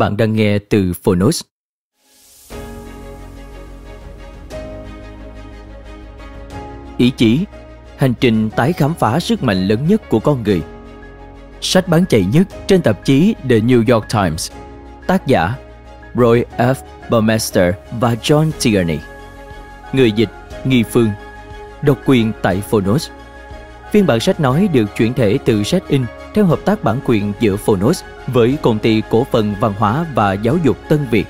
Bạn đang nghe từ Phonos. Ý chí, hành trình tái khám phá sức mạnh lớn nhất của con người. Sách bán chạy nhất trên tạp chí The New York Times. Tác giả Roy F. Burmester và John Tierney. Người dịch Nghi Phương. Độc quyền tại Phonos. Phiên bản sách nói được chuyển thể từ sách in theo hợp tác bản quyền giữa Phonos với công ty cổ phần văn hóa và giáo dục Tân Việt.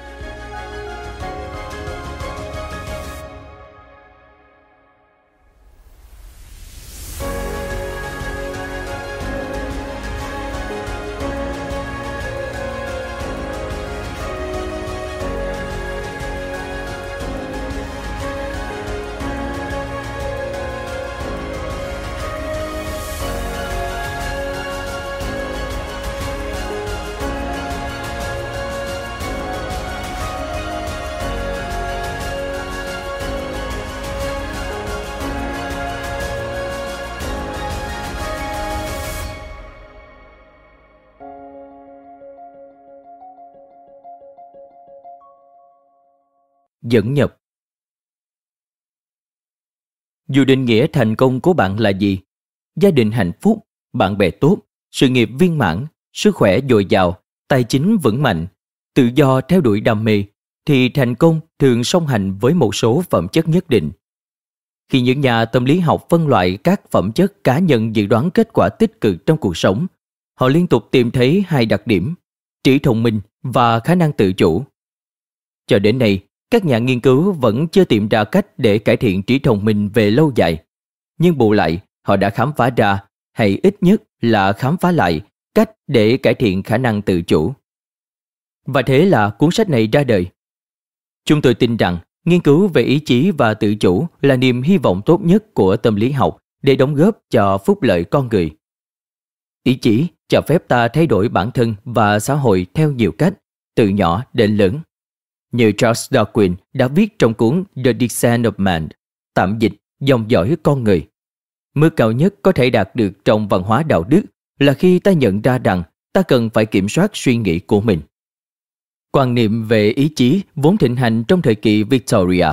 Dẫn nhập. Dù định nghĩa thành công của bạn là gì, gia đình hạnh phúc, bạn bè tốt, sự nghiệp viên mãn, sức khỏe dồi dào, tài chính vững mạnh, tự do theo đuổi đam mê, thì thành công thường song hành với một số phẩm chất nhất định. Khi những nhà tâm lý học phân loại các phẩm chất cá nhân dự đoán kết quả tích cực trong cuộc sống, họ liên tục tìm thấy hai đặc điểm trí thông minh và khả năng tự chủ. Cho đến nay các nhà nghiên cứu vẫn chưa tìm ra cách để cải thiện trí thông minh về lâu dài. Nhưng bù lại, họ đã khám phá ra, hay ít nhất là khám phá lại, cách để cải thiện khả năng tự chủ. Và thế là cuốn sách này ra đời. Chúng tôi tin rằng nghiên cứu về ý chí và tự chủ là niềm hy vọng tốt nhất của tâm lý học để đóng góp cho phúc lợi con người. Ý chí cho phép ta thay đổi bản thân và xã hội theo nhiều cách, từ nhỏ đến lớn như Charles Darwin đã viết trong cuốn The Descent of Man, tạm dịch dòng dõi con người. Mức cao nhất có thể đạt được trong văn hóa đạo đức là khi ta nhận ra rằng ta cần phải kiểm soát suy nghĩ của mình. Quan niệm về ý chí vốn thịnh hành trong thời kỳ Victoria,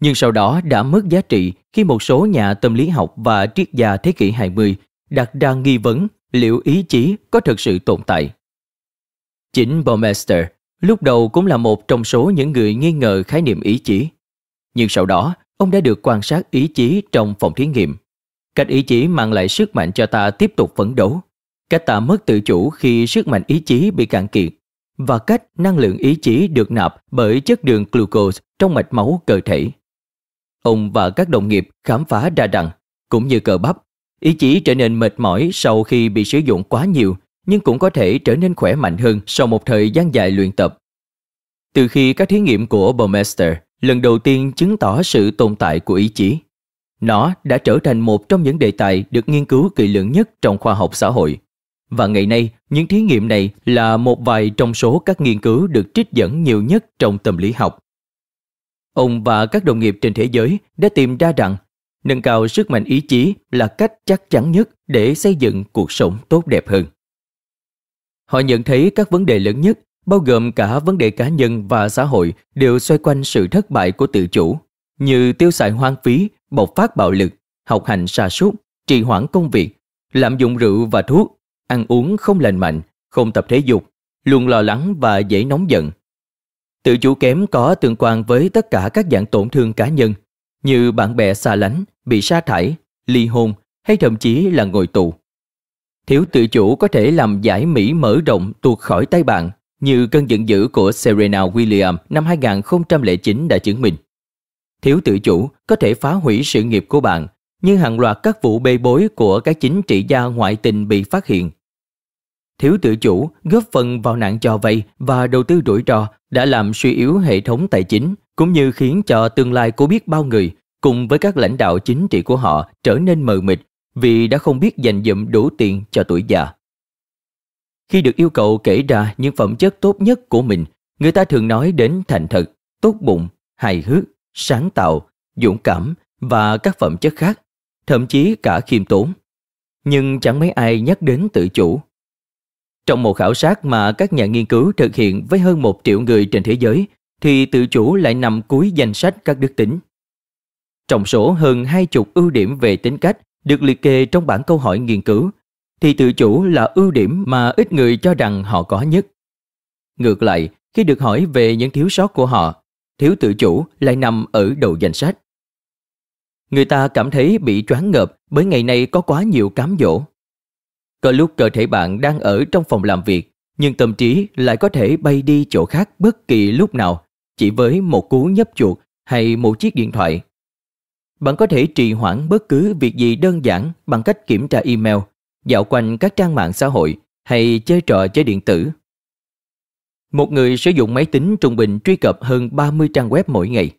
nhưng sau đó đã mất giá trị khi một số nhà tâm lý học và triết gia thế kỷ 20 đặt ra nghi vấn liệu ý chí có thực sự tồn tại. Chính Baumeister Lúc đầu cũng là một trong số những người nghi ngờ khái niệm ý chí. Nhưng sau đó, ông đã được quan sát ý chí trong phòng thí nghiệm. Cách ý chí mang lại sức mạnh cho ta tiếp tục phấn đấu. Cách ta mất tự chủ khi sức mạnh ý chí bị cạn kiệt. Và cách năng lượng ý chí được nạp bởi chất đường glucose trong mạch máu cơ thể. Ông và các đồng nghiệp khám phá ra rằng, cũng như cờ bắp, ý chí trở nên mệt mỏi sau khi bị sử dụng quá nhiều nhưng cũng có thể trở nên khỏe mạnh hơn sau một thời gian dài luyện tập. Từ khi các thí nghiệm của Baumeister lần đầu tiên chứng tỏ sự tồn tại của ý chí, nó đã trở thành một trong những đề tài được nghiên cứu kỹ lưỡng nhất trong khoa học xã hội. Và ngày nay, những thí nghiệm này là một vài trong số các nghiên cứu được trích dẫn nhiều nhất trong tâm lý học. Ông và các đồng nghiệp trên thế giới đã tìm ra rằng nâng cao sức mạnh ý chí là cách chắc chắn nhất để xây dựng cuộc sống tốt đẹp hơn. Họ nhận thấy các vấn đề lớn nhất, bao gồm cả vấn đề cá nhân và xã hội, đều xoay quanh sự thất bại của tự chủ, như tiêu xài hoang phí, bộc phát bạo lực, học hành sa sút, trì hoãn công việc, lạm dụng rượu và thuốc, ăn uống không lành mạnh, không tập thể dục, luôn lo lắng và dễ nóng giận. Tự chủ kém có tương quan với tất cả các dạng tổn thương cá nhân như bạn bè xa lánh, bị sa thải, ly hôn hay thậm chí là ngồi tù. Thiếu tự chủ có thể làm giải mỹ mở rộng tuột khỏi tay bạn, như cơn giận dữ của Serena Williams năm 2009 đã chứng minh. Thiếu tự chủ có thể phá hủy sự nghiệp của bạn, như hàng loạt các vụ bê bối của các chính trị gia ngoại tình bị phát hiện. Thiếu tự chủ góp phần vào nạn cho vay và đầu tư rủi ro đã làm suy yếu hệ thống tài chính, cũng như khiến cho tương lai của biết bao người, cùng với các lãnh đạo chính trị của họ trở nên mờ mịt vì đã không biết dành dụm đủ tiền cho tuổi già. Khi được yêu cầu kể ra những phẩm chất tốt nhất của mình, người ta thường nói đến thành thật, tốt bụng, hài hước, sáng tạo, dũng cảm và các phẩm chất khác, thậm chí cả khiêm tốn. Nhưng chẳng mấy ai nhắc đến tự chủ. Trong một khảo sát mà các nhà nghiên cứu thực hiện với hơn một triệu người trên thế giới, thì tự chủ lại nằm cuối danh sách các đức tính. Trong số hơn hai chục ưu điểm về tính cách được liệt kê trong bản câu hỏi nghiên cứu, thì tự chủ là ưu điểm mà ít người cho rằng họ có nhất. Ngược lại, khi được hỏi về những thiếu sót của họ, thiếu tự chủ lại nằm ở đầu danh sách. Người ta cảm thấy bị choáng ngợp bởi ngày nay có quá nhiều cám dỗ. Có lúc cơ thể bạn đang ở trong phòng làm việc, nhưng tâm trí lại có thể bay đi chỗ khác bất kỳ lúc nào, chỉ với một cú nhấp chuột hay một chiếc điện thoại. Bạn có thể trì hoãn bất cứ việc gì đơn giản bằng cách kiểm tra email, dạo quanh các trang mạng xã hội hay chơi trò chơi điện tử. Một người sử dụng máy tính trung bình truy cập hơn 30 trang web mỗi ngày.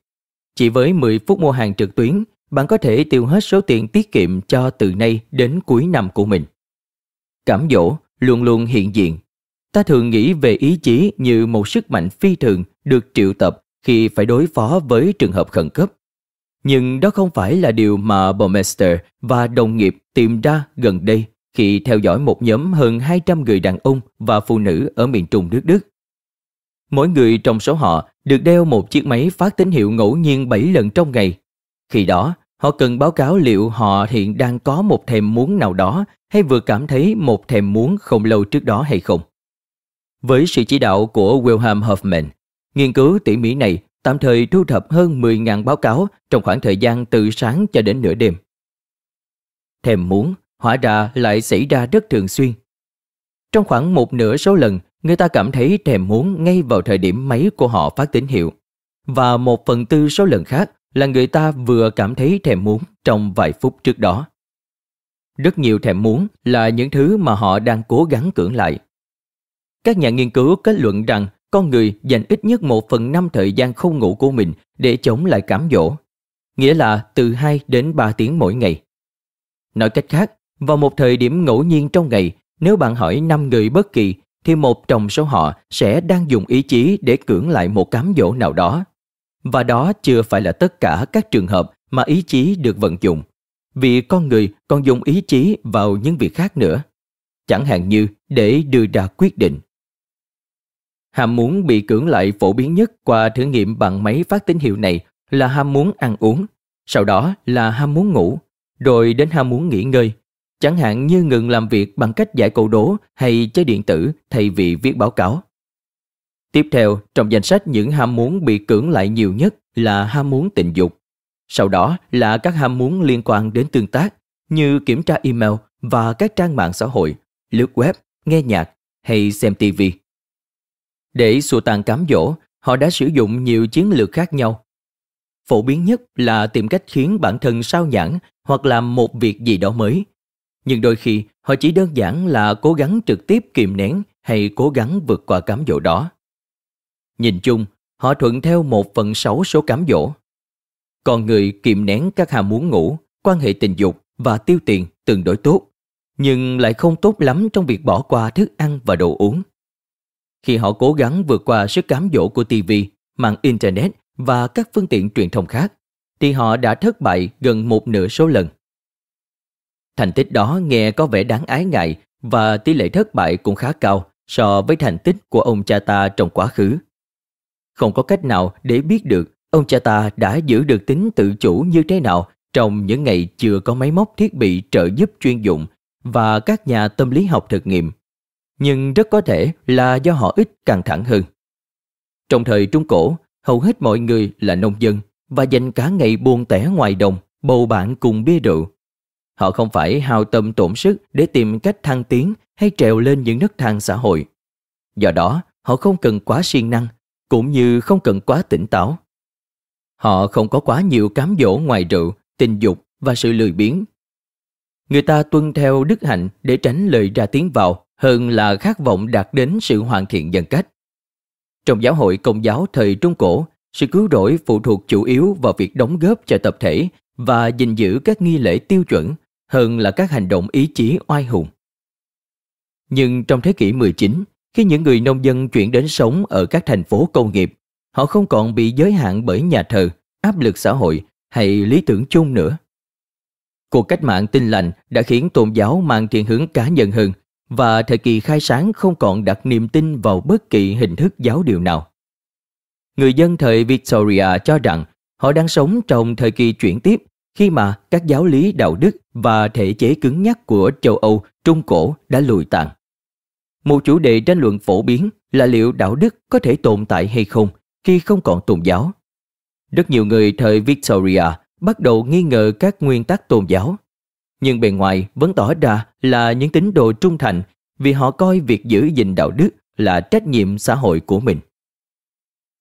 Chỉ với 10 phút mua hàng trực tuyến, bạn có thể tiêu hết số tiền tiết kiệm cho từ nay đến cuối năm của mình. Cảm dỗ luôn luôn hiện diện. Ta thường nghĩ về ý chí như một sức mạnh phi thường được triệu tập khi phải đối phó với trường hợp khẩn cấp. Nhưng đó không phải là điều mà Bomester và đồng nghiệp tìm ra gần đây khi theo dõi một nhóm hơn 200 người đàn ông và phụ nữ ở miền trung nước Đức. Mỗi người trong số họ được đeo một chiếc máy phát tín hiệu ngẫu nhiên 7 lần trong ngày. Khi đó, họ cần báo cáo liệu họ hiện đang có một thèm muốn nào đó hay vừa cảm thấy một thèm muốn không lâu trước đó hay không. Với sự chỉ đạo của Wilhelm Hoffman, nghiên cứu tỉ mỉ này tạm thời thu thập hơn 10.000 báo cáo trong khoảng thời gian từ sáng cho đến nửa đêm. Thèm muốn hóa ra lại xảy ra rất thường xuyên. Trong khoảng một nửa số lần, người ta cảm thấy thèm muốn ngay vào thời điểm máy của họ phát tín hiệu. Và một phần tư số lần khác là người ta vừa cảm thấy thèm muốn trong vài phút trước đó. Rất nhiều thèm muốn là những thứ mà họ đang cố gắng cưỡng lại. Các nhà nghiên cứu kết luận rằng con người dành ít nhất một phần năm thời gian không ngủ của mình để chống lại cám dỗ, nghĩa là từ 2 đến 3 tiếng mỗi ngày. Nói cách khác, vào một thời điểm ngẫu nhiên trong ngày, nếu bạn hỏi 5 người bất kỳ, thì một trong số họ sẽ đang dùng ý chí để cưỡng lại một cám dỗ nào đó. Và đó chưa phải là tất cả các trường hợp mà ý chí được vận dụng, vì con người còn dùng ý chí vào những việc khác nữa. Chẳng hạn như để đưa ra quyết định. Ham muốn bị cưỡng lại phổ biến nhất qua thử nghiệm bằng máy phát tín hiệu này là ham muốn ăn uống, sau đó là ham muốn ngủ, rồi đến ham muốn nghỉ ngơi, chẳng hạn như ngừng làm việc bằng cách giải câu đố hay chơi điện tử thay vì viết báo cáo. Tiếp theo, trong danh sách những ham muốn bị cưỡng lại nhiều nhất là ham muốn tình dục. Sau đó là các ham muốn liên quan đến tương tác như kiểm tra email và các trang mạng xã hội, lướt web, nghe nhạc hay xem TV. Để xua tan cám dỗ, họ đã sử dụng nhiều chiến lược khác nhau. Phổ biến nhất là tìm cách khiến bản thân sao nhãn hoặc làm một việc gì đó mới. Nhưng đôi khi họ chỉ đơn giản là cố gắng trực tiếp kìm nén hay cố gắng vượt qua cám dỗ đó. Nhìn chung, họ thuận theo một phần sáu số cám dỗ. Còn người kìm nén các ham muốn ngủ, quan hệ tình dục và tiêu tiền tương đối tốt, nhưng lại không tốt lắm trong việc bỏ qua thức ăn và đồ uống. Khi họ cố gắng vượt qua sức cám dỗ của TV, mạng Internet và các phương tiện truyền thông khác, thì họ đã thất bại gần một nửa số lần. Thành tích đó nghe có vẻ đáng ái ngại và tỷ lệ thất bại cũng khá cao so với thành tích của ông cha ta trong quá khứ. Không có cách nào để biết được ông cha ta đã giữ được tính tự chủ như thế nào trong những ngày chưa có máy móc thiết bị trợ giúp chuyên dụng và các nhà tâm lý học thực nghiệm, nhưng rất có thể là do họ ít căng thẳng hơn. Trong thời Trung Cổ, hầu hết mọi người là nông dân và dành cả ngày buồn tẻ ngoài đồng, bầu bạn cùng bia rượu. Họ không phải hao tâm tổn sức để tìm cách thăng tiến hay trèo lên những nấc thang xã hội. Do đó, họ không cần quá siêng năng, cũng như không cần quá tỉnh táo. Họ không có quá nhiều cám dỗ ngoài rượu, tình dục và sự lười biếng. Người ta tuân theo đức hạnh để tránh lời ra tiếng vào hơn là khát vọng đạt đến sự hoàn thiện nhân cách. Trong giáo hội công giáo thời Trung Cổ, sự cứu rỗi phụ thuộc chủ yếu vào việc đóng góp cho tập thể và gìn giữ các nghi lễ tiêu chuẩn hơn là các hành động ý chí oai hùng. Nhưng trong thế kỷ 19, khi những người nông dân chuyển đến sống ở các thành phố công nghiệp, họ không còn bị giới hạn bởi nhà thờ, áp lực xã hội hay lý tưởng chung nữa. Cuộc cách mạng tinh lành đã khiến tôn giáo mang thiên hướng cá nhân hơn và thời kỳ khai sáng không còn đặt niềm tin vào bất kỳ hình thức giáo điều nào. Người dân thời Victoria cho rằng họ đang sống trong thời kỳ chuyển tiếp, khi mà các giáo lý, đạo đức và thể chế cứng nhắc của châu Âu, Trung Cổ đã lùi tàn. Một chủ đề tranh luận phổ biến là liệu đạo đức có thể tồn tại hay không khi không còn tôn giáo. Rất nhiều người thời Victoria bắt đầu nghi ngờ các nguyên tắc tôn giáo. Nhưng bề ngoài vẫn tỏ ra là những tín đồ trung thành vì họ coi việc giữ gìn đạo đức là trách nhiệm xã hội của mình.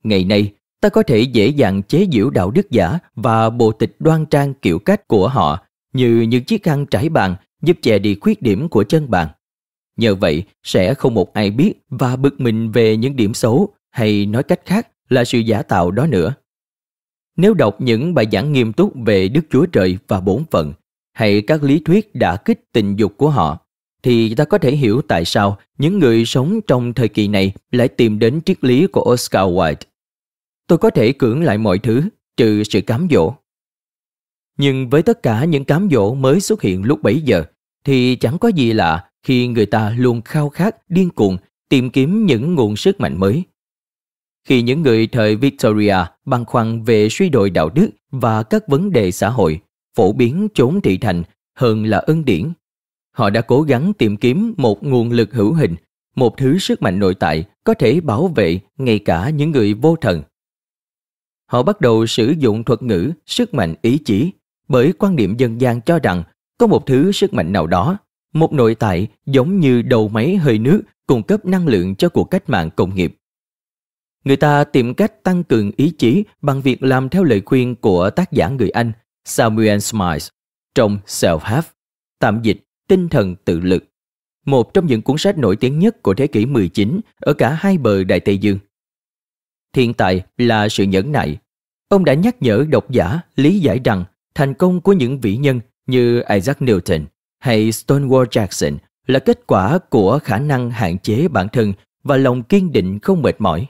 Ngày nay, ta có thể dễ dàng chế giễu đạo đức giả và bộ tịch đoan trang kiểu cách của họ như những chiếc khăn trải bàn giúp che đi khuyết điểm của chân bàn. Nhờ vậy, sẽ không một ai biết và bực mình về những điểm xấu hay nói cách khác là sự giả tạo đó nữa. Nếu đọc những bài giảng nghiêm túc về Đức Chúa Trời và bổn phận hay các lý thuyết đã kích tình dục của họ, thì ta có thể hiểu tại sao những người sống trong thời kỳ này lại tìm đến triết lý của Oscar Wilde. Tôi có thể cưỡng lại mọi thứ, trừ sự cám dỗ. Nhưng với tất cả những cám dỗ mới xuất hiện lúc bấy giờ, thì chẳng có gì lạ khi người ta luôn khao khát, điên cuồng tìm kiếm những nguồn sức mạnh mới. Khi những người thời Victoria băn khoăn về suy đồi đạo đức và các vấn đề xã hội, phổ biến trốn thị thành hơn là ân điển, họ đã cố gắng tìm kiếm một nguồn lực hữu hình, một thứ sức mạnh nội tại có thể bảo vệ ngay cả những người vô thần. Họ bắt đầu sử dụng thuật ngữ sức mạnh ý chí bởi quan niệm dân gian cho rằng có một thứ sức mạnh nào đó một nội tại giống như đầu máy hơi nước cung cấp năng lượng cho cuộc cách mạng công nghiệp. Người ta tìm cách tăng cường ý chí bằng việc làm theo lời khuyên của tác giả người Anh Samuel Smiles trong Self-Help, tạm dịch tinh thần tự lực, một trong những cuốn sách nổi tiếng nhất của thế kỷ 19 ở cả hai bờ Đại Tây Dương. Thiên tài là sự nhẫn nại. Ông đã nhắc nhở độc giả lý giải rằng thành công của những vĩ nhân như Isaac Newton hay Stonewall Jackson là kết quả của khả năng hạn chế bản thân và lòng kiên định không mệt mỏi.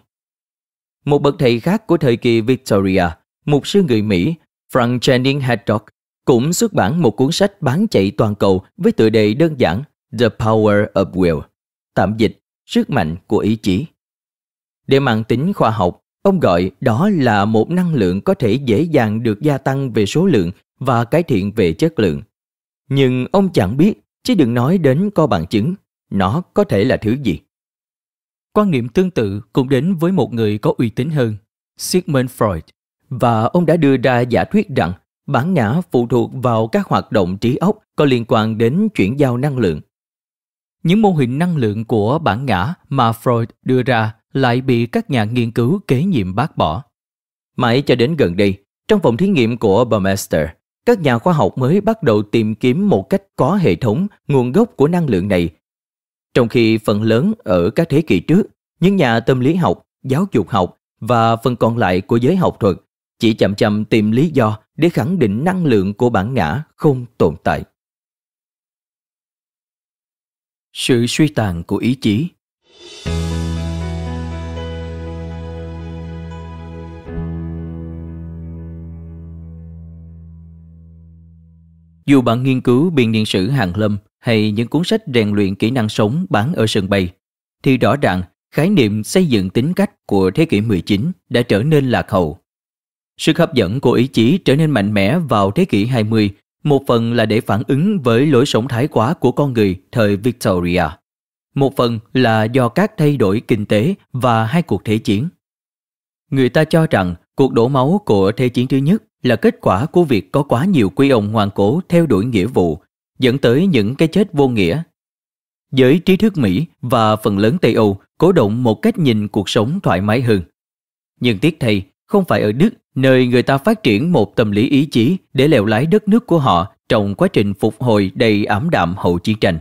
Một bậc thầy khác của thời kỳ Victoria, một sư người Mỹ Frank Channing Haddock cũng xuất bản một cuốn sách bán chạy toàn cầu với tựa đề đơn giản The Power of Will, tạm dịch sức mạnh của ý chí. Để mang tính khoa học, ông gọi đó là một năng lượng có thể dễ dàng được gia tăng về số lượng và cải thiện về chất lượng. Nhưng ông chẳng biết, chứ đừng nói đến có bằng chứng, nó có thể là thứ gì. Quan niệm tương tự cũng đến với một người có uy tín hơn, Sigmund Freud, và ông đã đưa ra giả thuyết rằng bản ngã phụ thuộc vào các hoạt động trí óc có liên quan đến chuyển giao năng lượng. Những mô hình năng lượng của bản ngã mà Freud đưa ra lại bị các nhà nghiên cứu kế nhiệm bác bỏ. Mãi cho đến gần đây, trong phòng thí nghiệm của Burmester, các nhà khoa học mới bắt đầu tìm kiếm một cách có hệ thống nguồn gốc của năng lượng này. Trong khi phần lớn ở các thế kỷ trước, những nhà tâm lý học, giáo dục học và phần còn lại của giới học thuật chỉ chậm chậm tìm lý do để khẳng định năng lượng của bản ngã không tồn tại. Sự suy tàn của ý chí Dù bạn nghiên cứu biên niên sử hàng lâm hay những cuốn sách rèn luyện kỹ năng sống bán ở sân bay, thì rõ ràng khái niệm xây dựng tính cách của thế kỷ 19 đã trở nên lạc hậu. Sức hấp dẫn của ý chí trở nên mạnh mẽ vào thế kỷ 20, một phần là để phản ứng với lối sống thái quá của con người thời Victoria. Một phần là do các thay đổi kinh tế và hai cuộc thế chiến. Người ta cho rằng cuộc đổ máu của Thế chiến thứ nhất là kết quả của việc có quá nhiều quý ông ngoan cố theo đuổi nghĩa vụ, dẫn tới những cái chết vô nghĩa. Giới trí thức Mỹ và phần lớn Tây Âu cố động một cách nhìn cuộc sống thoải mái hơn. Nhưng tiếc thay, không phải ở Đức nơi người ta phát triển một tâm lý ý chí để lèo lái đất nước của họ trong quá trình phục hồi đầy ảm đạm hậu chiến tranh.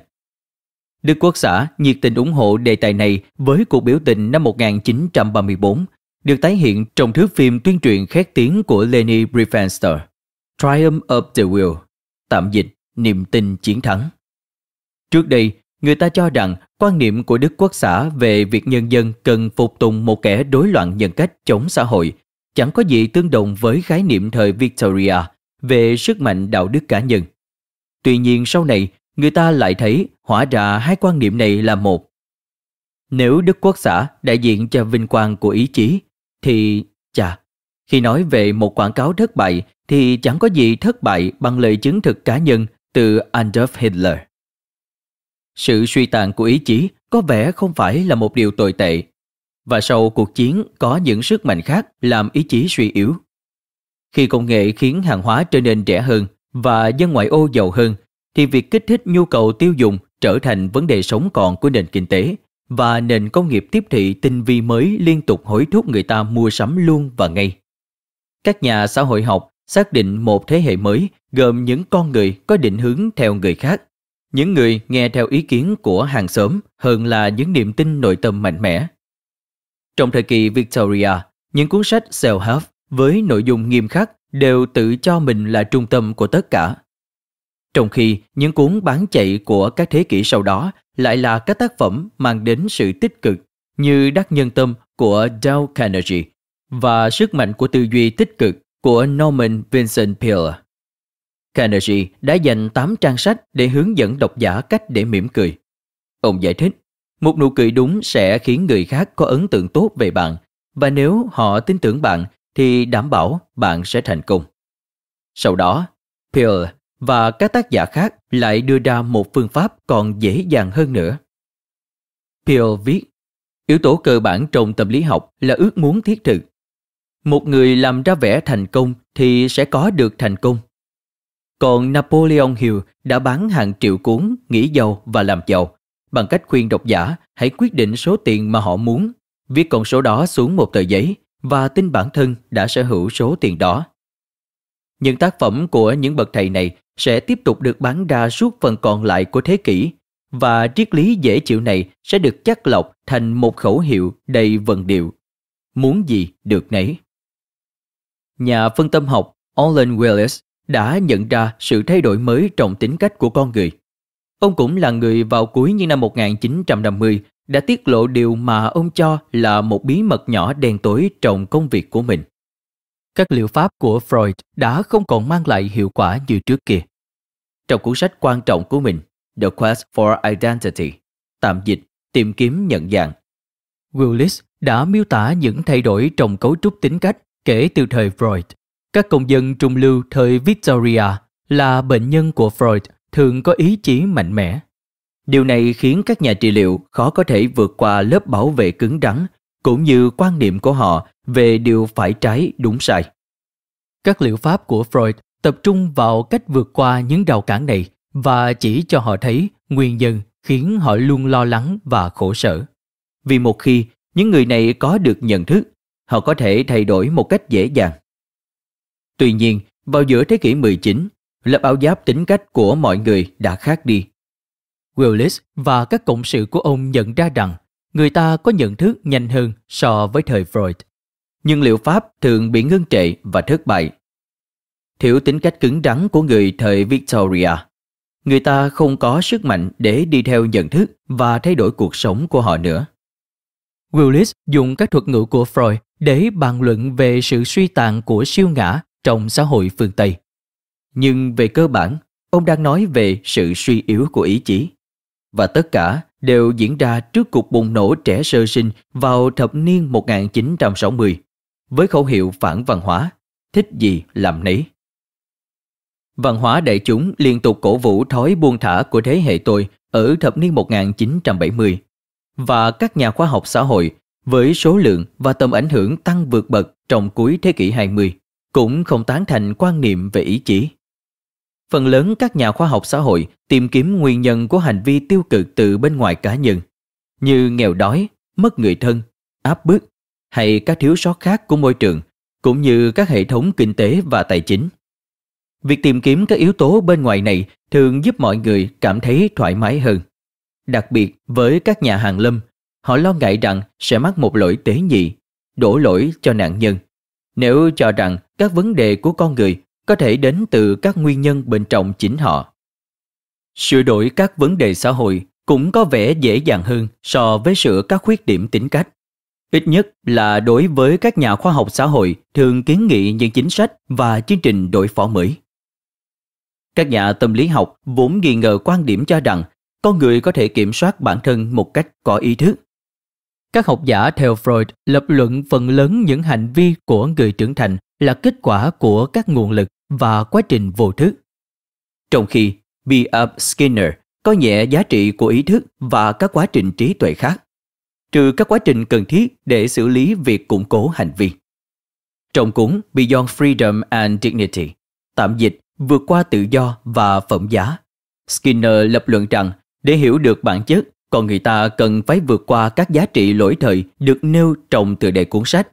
Đức Quốc xã nhiệt tình ủng hộ đề tài này với cuộc biểu tình năm 1934, được tái hiện trong thước phim tuyên truyền khét tiếng của Leni Riefenstahl, Triumph of the Will, tạm dịch niềm tin chiến thắng. Trước đây, người ta cho rằng quan niệm của Đức Quốc xã về việc nhân dân cần phục tùng một kẻ đối loạn nhân cách chống xã hội chẳng có gì tương đồng với khái niệm thời Victoria về sức mạnh đạo đức cá nhân. Tuy nhiên sau này, người ta lại thấy hóa ra hai quan niệm này là một. Nếu Đức Quốc xã đại diện cho vinh quang của ý chí, thì chà, khi nói về một quảng cáo thất bại thì chẳng có gì thất bại bằng lời chứng thực cá nhân từ Adolf Hitler. Sự suy tàn của ý chí có vẻ không phải là một điều tồi tệ và sau cuộc chiến có những sức mạnh khác làm ý chí suy yếu. Khi công nghệ khiến hàng hóa trở nên rẻ hơn và dân ngoại ô giàu hơn, thì việc kích thích nhu cầu tiêu dùng trở thành vấn đề sống còn của nền kinh tế và nền công nghiệp tiếp thị tinh vi mới liên tục hối thúc người ta mua sắm luôn và ngay. Các nhà xã hội học xác định một thế hệ mới gồm những con người có định hướng theo người khác, những người nghe theo ý kiến của hàng xóm hơn là những niềm tin nội tâm mạnh mẽ trong thời kỳ Victoria, những cuốn sách self-help với nội dung nghiêm khắc đều tự cho mình là trung tâm của tất cả. Trong khi những cuốn bán chạy của các thế kỷ sau đó lại là các tác phẩm mang đến sự tích cực như Đắc Nhân Tâm của Dale Carnegie và Sức mạnh của tư duy tích cực của Norman Vincent Peale. Carnegie đã dành 8 trang sách để hướng dẫn độc giả cách để mỉm cười. Ông giải thích, một nụ cười đúng sẽ khiến người khác có ấn tượng tốt về bạn và nếu họ tin tưởng bạn thì đảm bảo bạn sẽ thành công. Sau đó, Pearl và các tác giả khác lại đưa ra một phương pháp còn dễ dàng hơn nữa. Pearl viết, yếu tố cơ bản trong tâm lý học là ước muốn thiết thực. Một người làm ra vẻ thành công thì sẽ có được thành công. Còn Napoleon Hill đã bán hàng triệu cuốn nghĩ giàu và làm giàu bằng cách khuyên độc giả hãy quyết định số tiền mà họ muốn, viết con số đó xuống một tờ giấy và tin bản thân đã sở hữu số tiền đó. Những tác phẩm của những bậc thầy này sẽ tiếp tục được bán ra suốt phần còn lại của thế kỷ và triết lý dễ chịu này sẽ được chắc lọc thành một khẩu hiệu đầy vần điệu. Muốn gì được nấy. Nhà phân tâm học Olin Willis đã nhận ra sự thay đổi mới trong tính cách của con người. Ông cũng là người vào cuối những năm 1950 đã tiết lộ điều mà ông cho là một bí mật nhỏ đen tối trong công việc của mình. Các liệu pháp của Freud đã không còn mang lại hiệu quả như trước kia. Trong cuốn sách quan trọng của mình, The Quest for Identity, tạm dịch, tìm kiếm nhận dạng, Willis đã miêu tả những thay đổi trong cấu trúc tính cách kể từ thời Freud. Các công dân trung lưu thời Victoria là bệnh nhân của Freud thường có ý chí mạnh mẽ. Điều này khiến các nhà trị liệu khó có thể vượt qua lớp bảo vệ cứng rắn cũng như quan niệm của họ về điều phải trái đúng sai. Các liệu pháp của Freud tập trung vào cách vượt qua những rào cản này và chỉ cho họ thấy nguyên nhân khiến họ luôn lo lắng và khổ sở. Vì một khi những người này có được nhận thức, họ có thể thay đổi một cách dễ dàng. Tuy nhiên, vào giữa thế kỷ 19, lớp áo giáp tính cách của mọi người đã khác đi. Willis và các cộng sự của ông nhận ra rằng người ta có nhận thức nhanh hơn so với thời Freud. Nhưng liệu pháp thường bị ngưng trệ và thất bại. Thiếu tính cách cứng rắn của người thời Victoria. Người ta không có sức mạnh để đi theo nhận thức và thay đổi cuộc sống của họ nữa. Willis dùng các thuật ngữ của Freud để bàn luận về sự suy tàn của siêu ngã trong xã hội phương Tây. Nhưng về cơ bản, ông đang nói về sự suy yếu của ý chí. Và tất cả đều diễn ra trước cuộc bùng nổ trẻ sơ sinh vào thập niên 1960 với khẩu hiệu phản văn hóa, thích gì làm nấy. Văn hóa đại chúng liên tục cổ vũ thói buông thả của thế hệ tôi ở thập niên 1970 và các nhà khoa học xã hội với số lượng và tầm ảnh hưởng tăng vượt bậc trong cuối thế kỷ 20 cũng không tán thành quan niệm về ý chí. Phần lớn các nhà khoa học xã hội tìm kiếm nguyên nhân của hành vi tiêu cực từ bên ngoài cá nhân, như nghèo đói, mất người thân, áp bức hay các thiếu sót khác của môi trường, cũng như các hệ thống kinh tế và tài chính. Việc tìm kiếm các yếu tố bên ngoài này thường giúp mọi người cảm thấy thoải mái hơn. Đặc biệt với các nhà hàng lâm, họ lo ngại rằng sẽ mắc một lỗi tế nhị, đổ lỗi cho nạn nhân. Nếu cho rằng các vấn đề của con người có thể đến từ các nguyên nhân bên trong chính họ. Sửa đổi các vấn đề xã hội cũng có vẻ dễ dàng hơn so với sửa các khuyết điểm tính cách. Ít nhất là đối với các nhà khoa học xã hội thường kiến nghị những chính sách và chương trình đối phó mới. Các nhà tâm lý học vốn nghi ngờ quan điểm cho rằng con người có thể kiểm soát bản thân một cách có ý thức. Các học giả theo Freud lập luận phần lớn những hành vi của người trưởng thành là kết quả của các nguồn lực và quá trình vô thức. Trong khi B. Up Skinner có nhẹ giá trị của ý thức và các quá trình trí tuệ khác, trừ các quá trình cần thiết để xử lý việc củng cố hành vi. Trong cuốn Beyond Freedom and Dignity, tạm dịch vượt qua tự do và phẩm giá, Skinner lập luận rằng để hiểu được bản chất, con người ta cần phải vượt qua các giá trị lỗi thời được nêu trong tựa đề cuốn sách.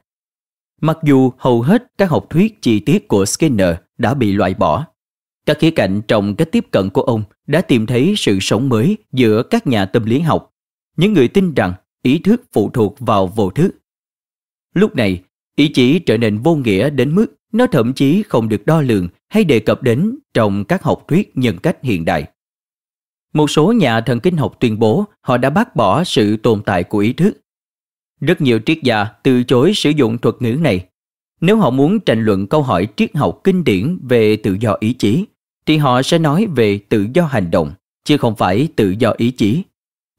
Mặc dù hầu hết các học thuyết chi tiết của Skinner đã bị loại bỏ, các khía cạnh trong cách tiếp cận của ông đã tìm thấy sự sống mới giữa các nhà tâm lý học, những người tin rằng ý thức phụ thuộc vào vô thức. Lúc này, ý chí trở nên vô nghĩa đến mức nó thậm chí không được đo lường hay đề cập đến trong các học thuyết nhân cách hiện đại. Một số nhà thần kinh học tuyên bố họ đã bác bỏ sự tồn tại của ý thức. Rất nhiều triết gia từ chối sử dụng thuật ngữ này. Nếu họ muốn tranh luận câu hỏi triết học kinh điển về tự do ý chí, thì họ sẽ nói về tự do hành động, chứ không phải tự do ý chí.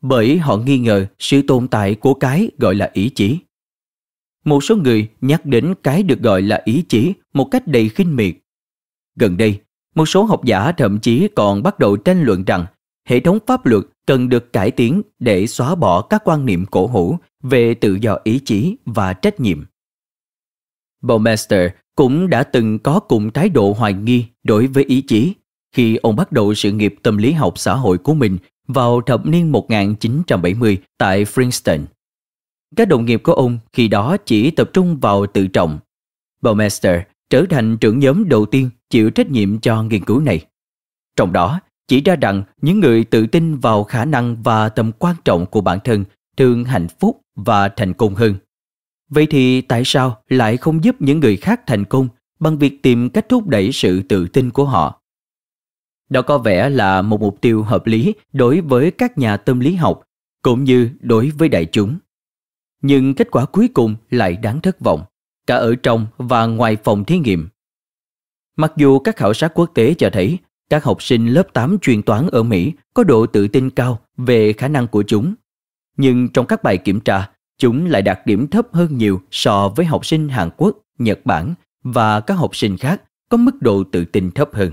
Bởi họ nghi ngờ sự tồn tại của cái gọi là ý chí. Một số người nhắc đến cái được gọi là ý chí một cách đầy khinh miệt. Gần đây, một số học giả thậm chí còn bắt đầu tranh luận rằng hệ thống pháp luật cần được cải tiến để xóa bỏ các quan niệm cổ hủ về tự do ý chí và trách nhiệm. Baumeister cũng đã từng có cùng thái độ hoài nghi đối với ý chí khi ông bắt đầu sự nghiệp tâm lý học xã hội của mình vào thập niên 1970 tại Princeton. Các đồng nghiệp của ông khi đó chỉ tập trung vào tự trọng. Baumeister trở thành trưởng nhóm đầu tiên chịu trách nhiệm cho nghiên cứu này. Trong đó, chỉ ra rằng những người tự tin vào khả năng và tầm quan trọng của bản thân thường hạnh phúc và thành công hơn. Vậy thì tại sao lại không giúp những người khác thành công bằng việc tìm cách thúc đẩy sự tự tin của họ? Đó có vẻ là một mục tiêu hợp lý đối với các nhà tâm lý học cũng như đối với đại chúng. Nhưng kết quả cuối cùng lại đáng thất vọng, cả ở trong và ngoài phòng thí nghiệm. Mặc dù các khảo sát quốc tế cho thấy các học sinh lớp 8 chuyên toán ở Mỹ có độ tự tin cao về khả năng của chúng. Nhưng trong các bài kiểm tra, chúng lại đạt điểm thấp hơn nhiều so với học sinh Hàn Quốc, Nhật Bản và các học sinh khác có mức độ tự tin thấp hơn.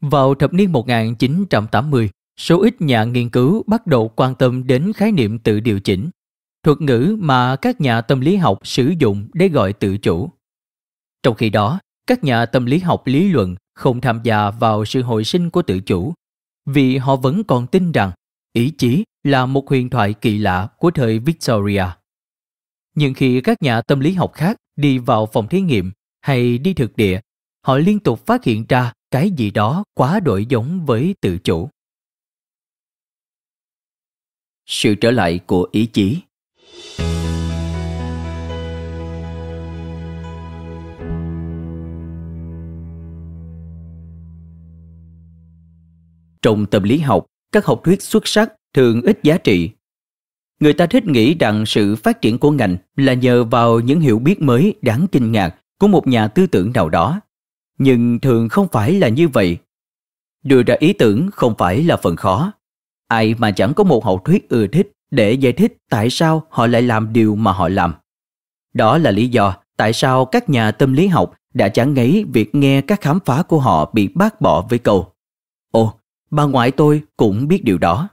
Vào thập niên 1980, số ít nhà nghiên cứu bắt đầu quan tâm đến khái niệm tự điều chỉnh, thuật ngữ mà các nhà tâm lý học sử dụng để gọi tự chủ. Trong khi đó, các nhà tâm lý học lý luận không tham gia vào sự hồi sinh của tự chủ vì họ vẫn còn tin rằng ý chí là một huyền thoại kỳ lạ của thời Victoria. Nhưng khi các nhà tâm lý học khác đi vào phòng thí nghiệm hay đi thực địa, họ liên tục phát hiện ra cái gì đó quá đổi giống với tự chủ. Sự trở lại của ý chí Trong tâm lý học, các học thuyết xuất sắc thường ít giá trị. Người ta thích nghĩ rằng sự phát triển của ngành là nhờ vào những hiểu biết mới đáng kinh ngạc của một nhà tư tưởng nào đó. Nhưng thường không phải là như vậy. Đưa ra ý tưởng không phải là phần khó. Ai mà chẳng có một học thuyết ưa thích để giải thích tại sao họ lại làm điều mà họ làm. Đó là lý do tại sao các nhà tâm lý học đã chẳng ngấy việc nghe các khám phá của họ bị bác bỏ với câu Ồ, bà ngoại tôi cũng biết điều đó.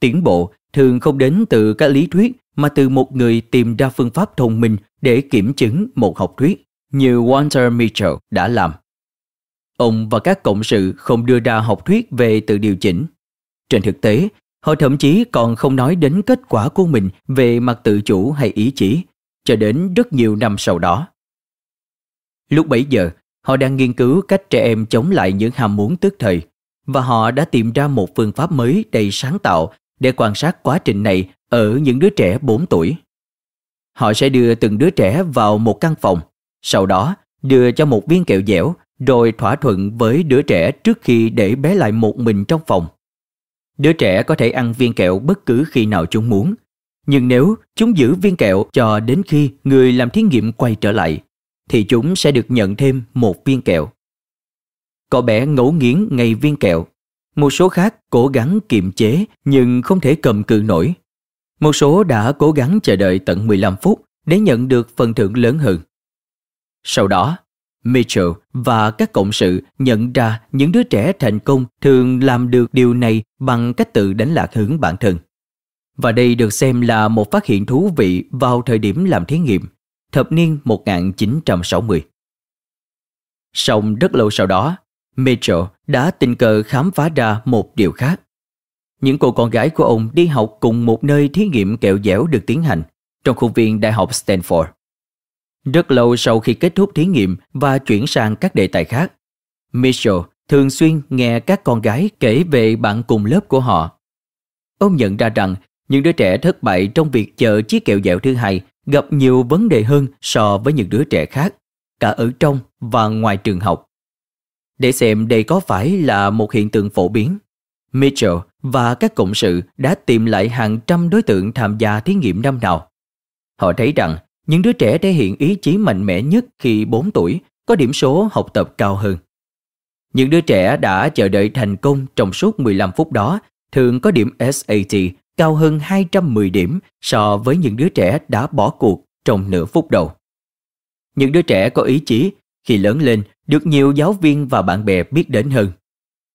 Tiến bộ thường không đến từ các lý thuyết mà từ một người tìm ra phương pháp thông minh để kiểm chứng một học thuyết như Walter Mitchell đã làm. Ông và các cộng sự không đưa ra học thuyết về tự điều chỉnh. Trên thực tế, họ thậm chí còn không nói đến kết quả của mình về mặt tự chủ hay ý chí, cho đến rất nhiều năm sau đó. Lúc bấy giờ, họ đang nghiên cứu cách trẻ em chống lại những ham muốn tức thời, và họ đã tìm ra một phương pháp mới đầy sáng tạo để quan sát quá trình này ở những đứa trẻ 4 tuổi. Họ sẽ đưa từng đứa trẻ vào một căn phòng, sau đó đưa cho một viên kẹo dẻo rồi thỏa thuận với đứa trẻ trước khi để bé lại một mình trong phòng. Đứa trẻ có thể ăn viên kẹo bất cứ khi nào chúng muốn, nhưng nếu chúng giữ viên kẹo cho đến khi người làm thí nghiệm quay trở lại, thì chúng sẽ được nhận thêm một viên kẹo. Có bé ngấu nghiến ngay viên kẹo. Một số khác cố gắng kiềm chế nhưng không thể cầm cự nổi. Một số đã cố gắng chờ đợi tận 15 phút để nhận được phần thưởng lớn hơn. Sau đó, Mitchell và các cộng sự nhận ra những đứa trẻ thành công thường làm được điều này bằng cách tự đánh lạc hướng bản thân. Và đây được xem là một phát hiện thú vị vào thời điểm làm thí nghiệm, thập niên 1960. Song rất lâu sau đó, Mitchell đã tình cờ khám phá ra một điều khác. Những cô con gái của ông đi học cùng một nơi thí nghiệm kẹo dẻo được tiến hành trong khuôn viên Đại học Stanford. Rất lâu sau khi kết thúc thí nghiệm và chuyển sang các đề tài khác, Mitchell thường xuyên nghe các con gái kể về bạn cùng lớp của họ. Ông nhận ra rằng những đứa trẻ thất bại trong việc chờ chiếc kẹo dẻo thứ hai gặp nhiều vấn đề hơn so với những đứa trẻ khác, cả ở trong và ngoài trường học. Để xem đây có phải là một hiện tượng phổ biến, Mitchell và các cộng sự đã tìm lại hàng trăm đối tượng tham gia thí nghiệm năm nào. Họ thấy rằng những đứa trẻ thể hiện ý chí mạnh mẽ nhất khi 4 tuổi có điểm số học tập cao hơn. Những đứa trẻ đã chờ đợi thành công trong suốt 15 phút đó thường có điểm SAT cao hơn 210 điểm so với những đứa trẻ đã bỏ cuộc trong nửa phút đầu. Những đứa trẻ có ý chí khi lớn lên được nhiều giáo viên và bạn bè biết đến hơn.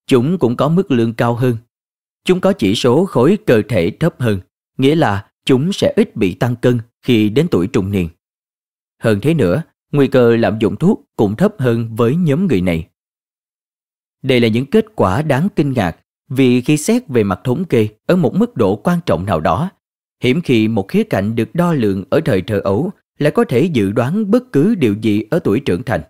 Chúng cũng có mức lương cao hơn. Chúng có chỉ số khối cơ thể thấp hơn, nghĩa là chúng sẽ ít bị tăng cân khi đến tuổi trung niên. Hơn thế nữa, nguy cơ lạm dụng thuốc cũng thấp hơn với nhóm người này. Đây là những kết quả đáng kinh ngạc vì khi xét về mặt thống kê ở một mức độ quan trọng nào đó, hiếm khi một khía cạnh được đo lường ở thời thơ ấu lại có thể dự đoán bất cứ điều gì ở tuổi trưởng thành.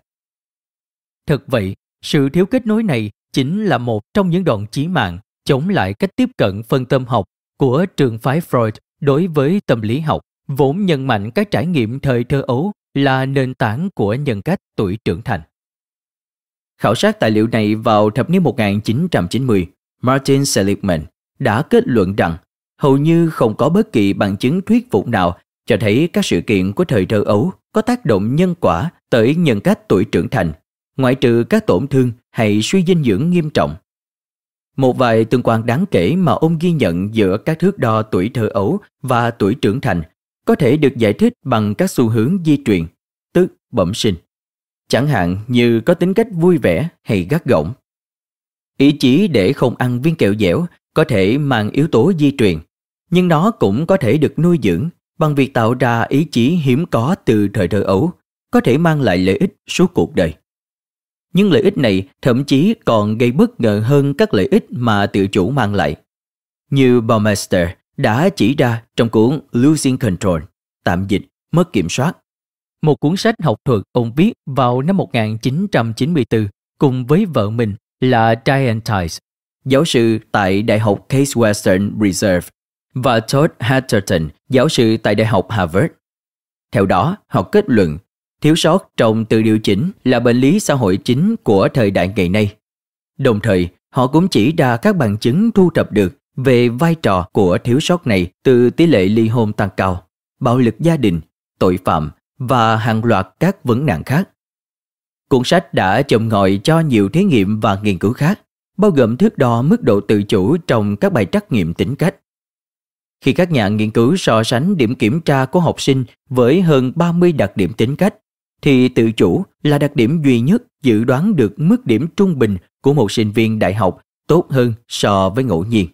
Thật vậy, sự thiếu kết nối này chính là một trong những đoạn chí mạng chống lại cách tiếp cận phân tâm học của trường phái Freud đối với tâm lý học, vốn nhận mạnh các trải nghiệm thời thơ ấu là nền tảng của nhân cách tuổi trưởng thành. Khảo sát tài liệu này vào thập niên 1990, Martin Seligman đã kết luận rằng hầu như không có bất kỳ bằng chứng thuyết phục nào cho thấy các sự kiện của thời thơ ấu có tác động nhân quả tới nhân cách tuổi trưởng thành ngoại trừ các tổn thương hay suy dinh dưỡng nghiêm trọng. Một vài tương quan đáng kể mà ông ghi nhận giữa các thước đo tuổi thơ ấu và tuổi trưởng thành có thể được giải thích bằng các xu hướng di truyền, tức bẩm sinh. Chẳng hạn như có tính cách vui vẻ hay gắt gỏng. Ý chí để không ăn viên kẹo dẻo có thể mang yếu tố di truyền, nhưng nó cũng có thể được nuôi dưỡng bằng việc tạo ra ý chí hiếm có từ thời thơ ấu, có thể mang lại lợi ích suốt cuộc đời nhưng lợi ích này thậm chí còn gây bất ngờ hơn các lợi ích mà tự chủ mang lại. Như Baumeister đã chỉ ra trong cuốn Losing Control, tạm dịch, mất kiểm soát. Một cuốn sách học thuật ông viết vào năm 1994 cùng với vợ mình là Diane Tice, giáo sư tại Đại học Case Western Reserve và Todd Hatterton, giáo sư tại Đại học Harvard. Theo đó, họ kết luận Thiếu sót trong tự điều chỉnh là bệnh lý xã hội chính của thời đại ngày nay. Đồng thời, họ cũng chỉ ra các bằng chứng thu thập được về vai trò của thiếu sót này từ tỷ lệ ly hôn tăng cao, bạo lực gia đình, tội phạm và hàng loạt các vấn nạn khác. Cuốn sách đã chồng ngòi cho nhiều thí nghiệm và nghiên cứu khác, bao gồm thước đo mức độ tự chủ trong các bài trắc nghiệm tính cách. khi các nhà nghiên cứu so sánh điểm kiểm tra của học sinh với hơn 30 đặc điểm tính cách, thì tự chủ là đặc điểm duy nhất dự đoán được mức điểm trung bình của một sinh viên đại học tốt hơn so với ngẫu nhiên.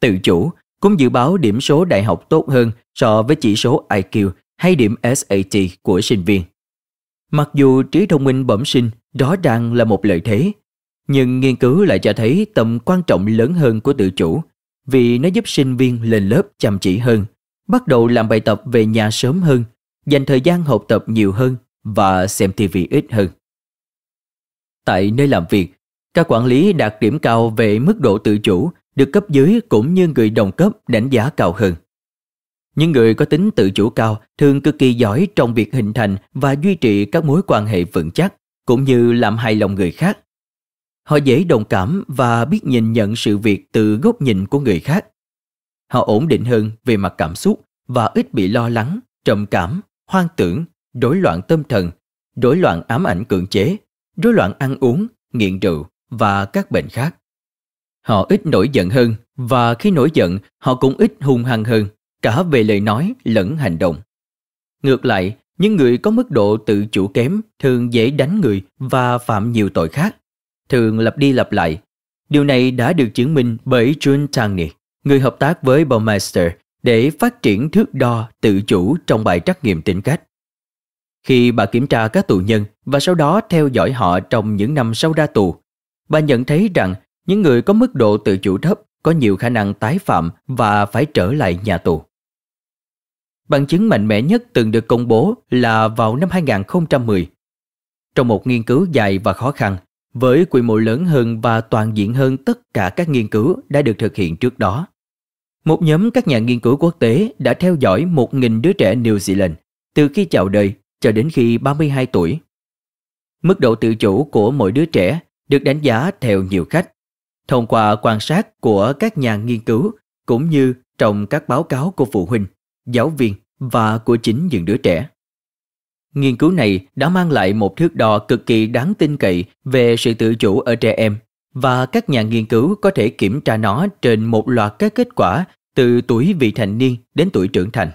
Tự chủ cũng dự báo điểm số đại học tốt hơn so với chỉ số IQ hay điểm SAT của sinh viên. Mặc dù trí thông minh bẩm sinh rõ ràng là một lợi thế, nhưng nghiên cứu lại cho thấy tầm quan trọng lớn hơn của tự chủ vì nó giúp sinh viên lên lớp chăm chỉ hơn, bắt đầu làm bài tập về nhà sớm hơn, dành thời gian học tập nhiều hơn và xem TV ít hơn. Tại nơi làm việc, các quản lý đạt điểm cao về mức độ tự chủ được cấp dưới cũng như người đồng cấp đánh giá cao hơn. Những người có tính tự chủ cao thường cực kỳ giỏi trong việc hình thành và duy trì các mối quan hệ vững chắc, cũng như làm hài lòng người khác. Họ dễ đồng cảm và biết nhìn nhận sự việc từ góc nhìn của người khác. Họ ổn định hơn về mặt cảm xúc và ít bị lo lắng, trầm cảm, hoang tưởng, rối loạn tâm thần, rối loạn ám ảnh cưỡng chế, rối loạn ăn uống, nghiện rượu và các bệnh khác. Họ ít nổi giận hơn và khi nổi giận họ cũng ít hung hăng hơn cả về lời nói lẫn hành động. Ngược lại, những người có mức độ tự chủ kém thường dễ đánh người và phạm nhiều tội khác, thường lặp đi lặp lại. Điều này đã được chứng minh bởi June Tangney, người hợp tác với Baumeister để phát triển thước đo tự chủ trong bài trắc nghiệm tính cách. Khi bà kiểm tra các tù nhân và sau đó theo dõi họ trong những năm sau ra tù, bà nhận thấy rằng những người có mức độ tự chủ thấp có nhiều khả năng tái phạm và phải trở lại nhà tù. Bằng chứng mạnh mẽ nhất từng được công bố là vào năm 2010. Trong một nghiên cứu dài và khó khăn, với quy mô lớn hơn và toàn diện hơn tất cả các nghiên cứu đã được thực hiện trước đó. Một nhóm các nhà nghiên cứu quốc tế đã theo dõi 1.000 đứa trẻ New Zealand từ khi chào đời cho đến khi 32 tuổi. Mức độ tự chủ của mỗi đứa trẻ được đánh giá theo nhiều cách, thông qua quan sát của các nhà nghiên cứu cũng như trong các báo cáo của phụ huynh, giáo viên và của chính những đứa trẻ. Nghiên cứu này đã mang lại một thước đo cực kỳ đáng tin cậy về sự tự chủ ở trẻ em và các nhà nghiên cứu có thể kiểm tra nó trên một loạt các kết quả từ tuổi vị thành niên đến tuổi trưởng thành.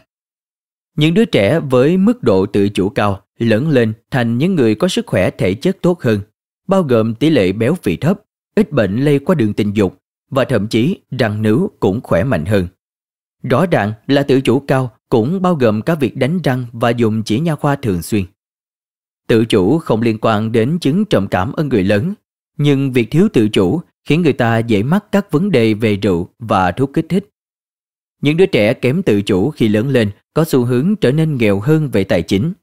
Những đứa trẻ với mức độ tự chủ cao lớn lên thành những người có sức khỏe thể chất tốt hơn, bao gồm tỷ lệ béo phì thấp, ít bệnh lây qua đường tình dục và thậm chí răng nướu cũng khỏe mạnh hơn. Rõ ràng là tự chủ cao cũng bao gồm cả việc đánh răng và dùng chỉ nha khoa thường xuyên. Tự chủ không liên quan đến chứng trầm cảm ở người lớn, nhưng việc thiếu tự chủ khiến người ta dễ mắc các vấn đề về rượu và thuốc kích thích. Những đứa trẻ kém tự chủ khi lớn lên có xu hướng trở nên nghèo hơn về tài chính.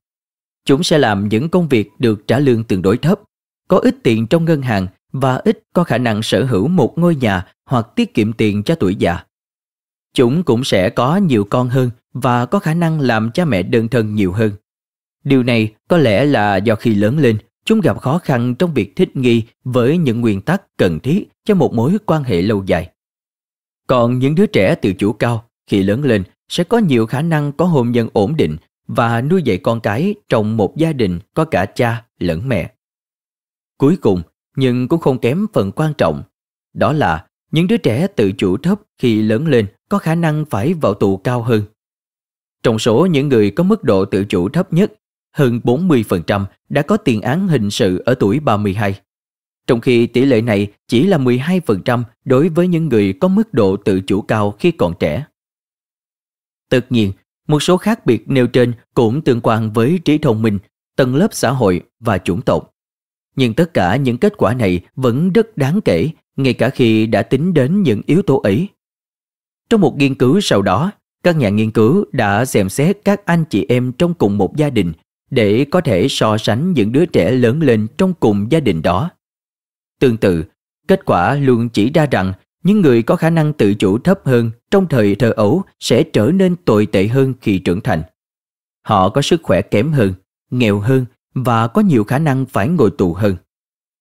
Chúng sẽ làm những công việc được trả lương tương đối thấp, có ít tiền trong ngân hàng và ít có khả năng sở hữu một ngôi nhà hoặc tiết kiệm tiền cho tuổi già. Chúng cũng sẽ có nhiều con hơn và có khả năng làm cha mẹ đơn thân nhiều hơn. Điều này có lẽ là do khi lớn lên, chúng gặp khó khăn trong việc thích nghi với những nguyên tắc cần thiết cho một mối quan hệ lâu dài. Còn những đứa trẻ tự chủ cao khi lớn lên sẽ có nhiều khả năng có hôn nhân ổn định và nuôi dạy con cái trong một gia đình có cả cha lẫn mẹ. Cuối cùng, nhưng cũng không kém phần quan trọng, đó là những đứa trẻ tự chủ thấp khi lớn lên có khả năng phải vào tù cao hơn. Trong số những người có mức độ tự chủ thấp nhất, hơn 40% đã có tiền án hình sự ở tuổi 32. Trong khi tỷ lệ này chỉ là 12% đối với những người có mức độ tự chủ cao khi còn trẻ. Tất nhiên, một số khác biệt nêu trên cũng tương quan với trí thông minh, tầng lớp xã hội và chủng tộc. Nhưng tất cả những kết quả này vẫn rất đáng kể ngay cả khi đã tính đến những yếu tố ấy. Trong một nghiên cứu sau đó, các nhà nghiên cứu đã xem xét các anh chị em trong cùng một gia đình để có thể so sánh những đứa trẻ lớn lên trong cùng gia đình đó. Tương tự, kết quả luôn chỉ ra rằng những người có khả năng tự chủ thấp hơn trong thời thơ ấu sẽ trở nên tồi tệ hơn khi trưởng thành. Họ có sức khỏe kém hơn, nghèo hơn và có nhiều khả năng phải ngồi tù hơn.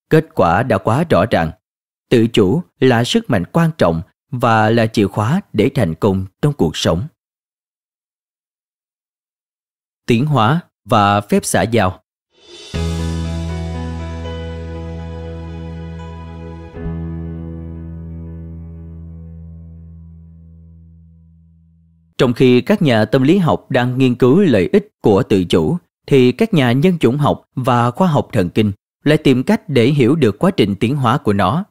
Kết quả đã quá rõ ràng. Tự chủ là sức mạnh quan trọng và là chìa khóa để thành công trong cuộc sống. Tiến hóa và phép xã giao Trong khi các nhà tâm lý học đang nghiên cứu lợi ích của tự chủ, thì các nhà nhân chủng học và khoa học thần kinh lại tìm cách để hiểu được quá trình tiến hóa của nó.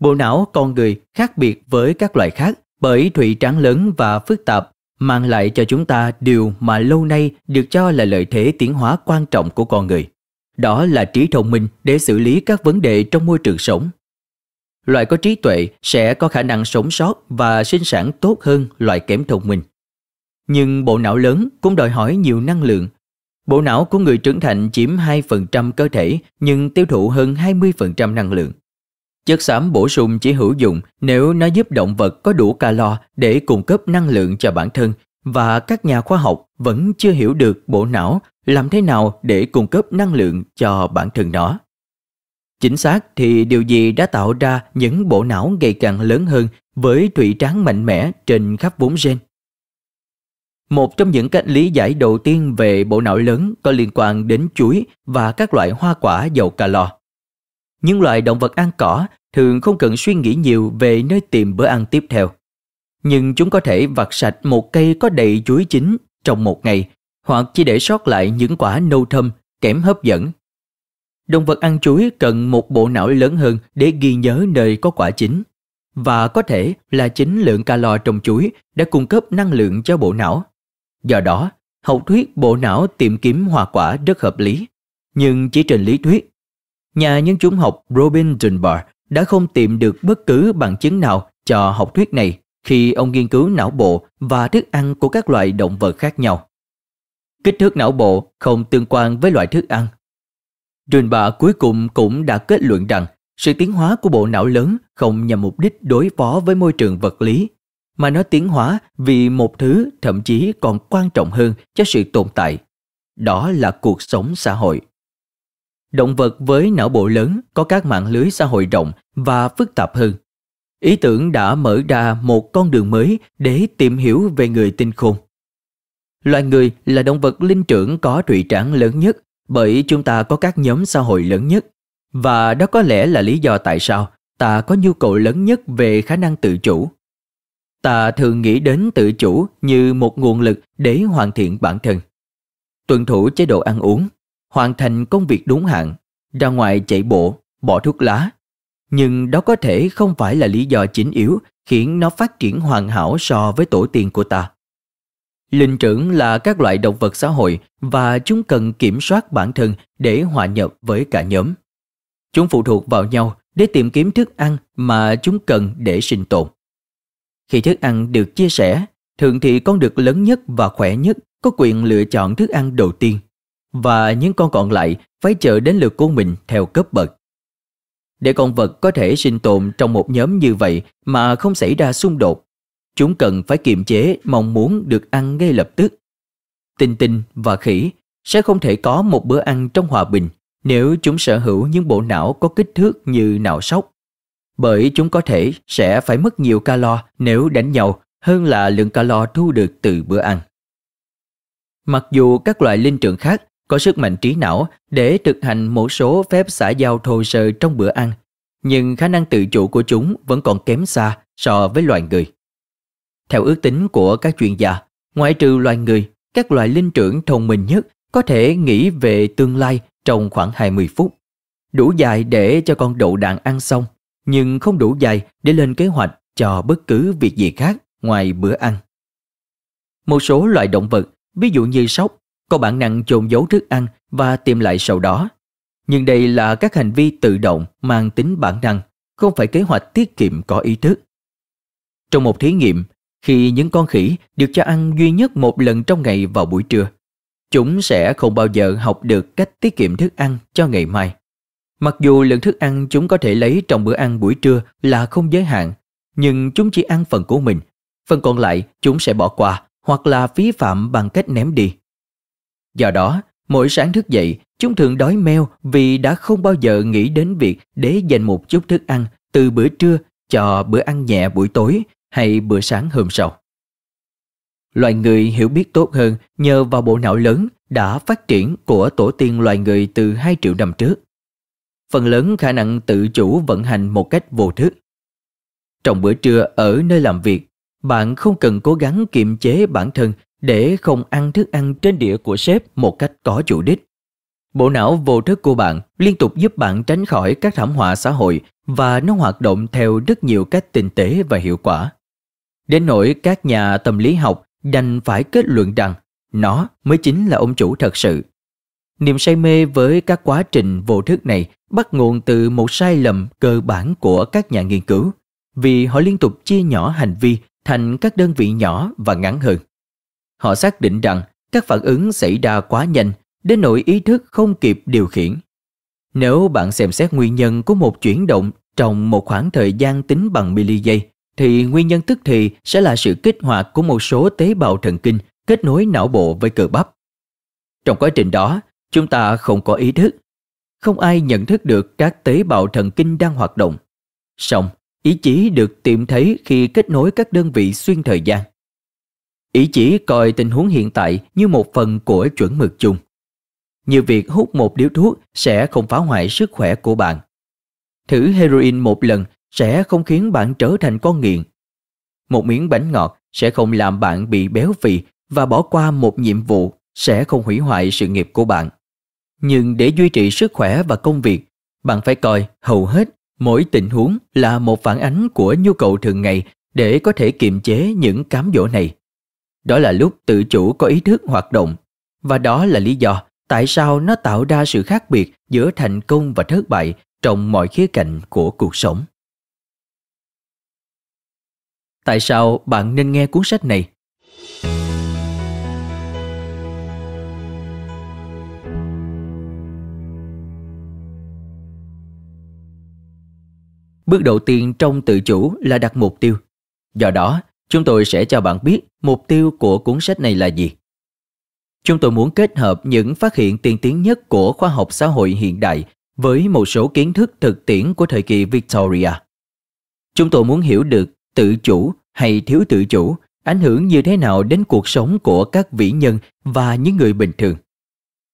Bộ não con người khác biệt với các loài khác bởi thủy tráng lớn và phức tạp mang lại cho chúng ta điều mà lâu nay được cho là lợi thế tiến hóa quan trọng của con người. Đó là trí thông minh để xử lý các vấn đề trong môi trường sống. Loại có trí tuệ sẽ có khả năng sống sót và sinh sản tốt hơn loại kém thông minh. Nhưng bộ não lớn cũng đòi hỏi nhiều năng lượng. Bộ não của người trưởng thành chiếm 2% cơ thể, nhưng tiêu thụ hơn 20% năng lượng. Chất xám bổ sung chỉ hữu dụng nếu nó giúp động vật có đủ calo để cung cấp năng lượng cho bản thân và các nhà khoa học vẫn chưa hiểu được bộ não làm thế nào để cung cấp năng lượng cho bản thân nó. Chính xác thì điều gì đã tạo ra những bộ não ngày càng lớn hơn với thủy tráng mạnh mẽ trên khắp vốn gen? Một trong những cách lý giải đầu tiên về bộ não lớn có liên quan đến chuối và các loại hoa quả giàu calo. Những loại động vật ăn cỏ thường không cần suy nghĩ nhiều về nơi tìm bữa ăn tiếp theo. Nhưng chúng có thể vặt sạch một cây có đầy chuối chín trong một ngày hoặc chỉ để sót lại những quả nâu thâm, kém hấp dẫn. Động vật ăn chuối cần một bộ não lớn hơn để ghi nhớ nơi có quả chín. Và có thể là chính lượng calo trong chuối đã cung cấp năng lượng cho bộ não. Do đó, học thuyết bộ não tìm kiếm hoa quả rất hợp lý. Nhưng chỉ trên lý thuyết, nhà nhân chủng học Robin Dunbar đã không tìm được bất cứ bằng chứng nào cho học thuyết này khi ông nghiên cứu não bộ và thức ăn của các loại động vật khác nhau. Kích thước não bộ không tương quan với loại thức ăn. Dunbar cuối cùng cũng đã kết luận rằng sự tiến hóa của bộ não lớn không nhằm mục đích đối phó với môi trường vật lý, mà nó tiến hóa vì một thứ thậm chí còn quan trọng hơn cho sự tồn tại. Đó là cuộc sống xã hội. Động vật với não bộ lớn có các mạng lưới xã hội rộng và phức tạp hơn. Ý tưởng đã mở ra một con đường mới để tìm hiểu về người tinh khôn. Loài người là động vật linh trưởng có trụy trảng lớn nhất bởi chúng ta có các nhóm xã hội lớn nhất. Và đó có lẽ là lý do tại sao ta có nhu cầu lớn nhất về khả năng tự chủ. Ta thường nghĩ đến tự chủ như một nguồn lực để hoàn thiện bản thân. Tuân thủ chế độ ăn uống, hoàn thành công việc đúng hạn, ra ngoài chạy bộ, bỏ thuốc lá. Nhưng đó có thể không phải là lý do chính yếu khiến nó phát triển hoàn hảo so với tổ tiên của ta. Linh trưởng là các loại động vật xã hội và chúng cần kiểm soát bản thân để hòa nhập với cả nhóm. Chúng phụ thuộc vào nhau để tìm kiếm thức ăn mà chúng cần để sinh tồn. Khi thức ăn được chia sẻ, thường thì con được lớn nhất và khỏe nhất có quyền lựa chọn thức ăn đầu tiên và những con còn lại phải chờ đến lượt của mình theo cấp bậc. Để con vật có thể sinh tồn trong một nhóm như vậy mà không xảy ra xung đột, chúng cần phải kiềm chế mong muốn được ăn ngay lập tức. Tinh tinh và khỉ sẽ không thể có một bữa ăn trong hòa bình nếu chúng sở hữu những bộ não có kích thước như não sóc. Bởi chúng có thể sẽ phải mất nhiều calo nếu đánh nhau hơn là lượng calo thu được từ bữa ăn. Mặc dù các loài linh trưởng khác có sức mạnh trí não để thực hành một số phép xã giao thô sơ trong bữa ăn, nhưng khả năng tự chủ của chúng vẫn còn kém xa so với loài người. Theo ước tính của các chuyên gia, ngoại trừ loài người, các loài linh trưởng thông minh nhất có thể nghĩ về tương lai trong khoảng 20 phút. Đủ dài để cho con đậu đạn ăn xong, nhưng không đủ dài để lên kế hoạch cho bất cứ việc gì khác ngoài bữa ăn. Một số loài động vật, ví dụ như sóc, có bản năng chôn giấu thức ăn và tìm lại sau đó. Nhưng đây là các hành vi tự động mang tính bản năng, không phải kế hoạch tiết kiệm có ý thức. Trong một thí nghiệm, khi những con khỉ được cho ăn duy nhất một lần trong ngày vào buổi trưa, chúng sẽ không bao giờ học được cách tiết kiệm thức ăn cho ngày mai. Mặc dù lượng thức ăn chúng có thể lấy trong bữa ăn buổi trưa là không giới hạn, nhưng chúng chỉ ăn phần của mình, phần còn lại chúng sẽ bỏ qua hoặc là phí phạm bằng cách ném đi. Do đó, mỗi sáng thức dậy, chúng thường đói meo vì đã không bao giờ nghĩ đến việc để dành một chút thức ăn từ bữa trưa cho bữa ăn nhẹ buổi tối hay bữa sáng hôm sau. Loài người hiểu biết tốt hơn nhờ vào bộ não lớn đã phát triển của tổ tiên loài người từ 2 triệu năm trước. Phần lớn khả năng tự chủ vận hành một cách vô thức. Trong bữa trưa ở nơi làm việc, bạn không cần cố gắng kiềm chế bản thân để không ăn thức ăn trên đĩa của sếp một cách có chủ đích. Bộ não vô thức của bạn liên tục giúp bạn tránh khỏi các thảm họa xã hội và nó hoạt động theo rất nhiều cách tinh tế và hiệu quả. Đến nỗi các nhà tâm lý học đành phải kết luận rằng nó mới chính là ông chủ thật sự. Niềm say mê với các quá trình vô thức này bắt nguồn từ một sai lầm cơ bản của các nhà nghiên cứu, vì họ liên tục chia nhỏ hành vi thành các đơn vị nhỏ và ngắn hơn. Họ xác định rằng các phản ứng xảy ra quá nhanh đến nỗi ý thức không kịp điều khiển. Nếu bạn xem xét nguyên nhân của một chuyển động trong một khoảng thời gian tính bằng mili giây, thì nguyên nhân tức thì sẽ là sự kích hoạt của một số tế bào thần kinh kết nối não bộ với cơ bắp. Trong quá trình đó, chúng ta không có ý thức. Không ai nhận thức được các tế bào thần kinh đang hoạt động. Song, ý chí được tìm thấy khi kết nối các đơn vị xuyên thời gian. Ý chỉ coi tình huống hiện tại như một phần của chuẩn mực chung. Như việc hút một điếu thuốc sẽ không phá hoại sức khỏe của bạn. Thử heroin một lần sẽ không khiến bạn trở thành con nghiện. Một miếng bánh ngọt sẽ không làm bạn bị béo phì và bỏ qua một nhiệm vụ sẽ không hủy hoại sự nghiệp của bạn. Nhưng để duy trì sức khỏe và công việc, bạn phải coi hầu hết mỗi tình huống là một phản ánh của nhu cầu thường ngày để có thể kiềm chế những cám dỗ này. Đó là lúc tự chủ có ý thức hoạt động và đó là lý do tại sao nó tạo ra sự khác biệt giữa thành công và thất bại trong mọi khía cạnh của cuộc sống. Tại sao bạn nên nghe cuốn sách này? Bước đầu tiên trong tự chủ là đặt mục tiêu. Do đó, chúng tôi sẽ cho bạn biết mục tiêu của cuốn sách này là gì. Chúng tôi muốn kết hợp những phát hiện tiên tiến nhất của khoa học xã hội hiện đại với một số kiến thức thực tiễn của thời kỳ Victoria. Chúng tôi muốn hiểu được tự chủ hay thiếu tự chủ ảnh hưởng như thế nào đến cuộc sống của các vĩ nhân và những người bình thường.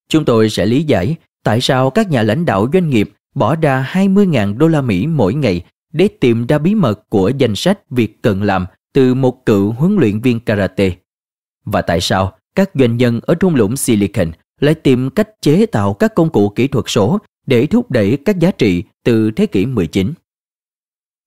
Chúng tôi sẽ lý giải tại sao các nhà lãnh đạo doanh nghiệp bỏ ra 20.000 đô la Mỹ mỗi ngày để tìm ra bí mật của danh sách việc cần làm từ một cựu huấn luyện viên karate. Và tại sao các doanh nhân ở thung lũng Silicon lại tìm cách chế tạo các công cụ kỹ thuật số để thúc đẩy các giá trị từ thế kỷ 19.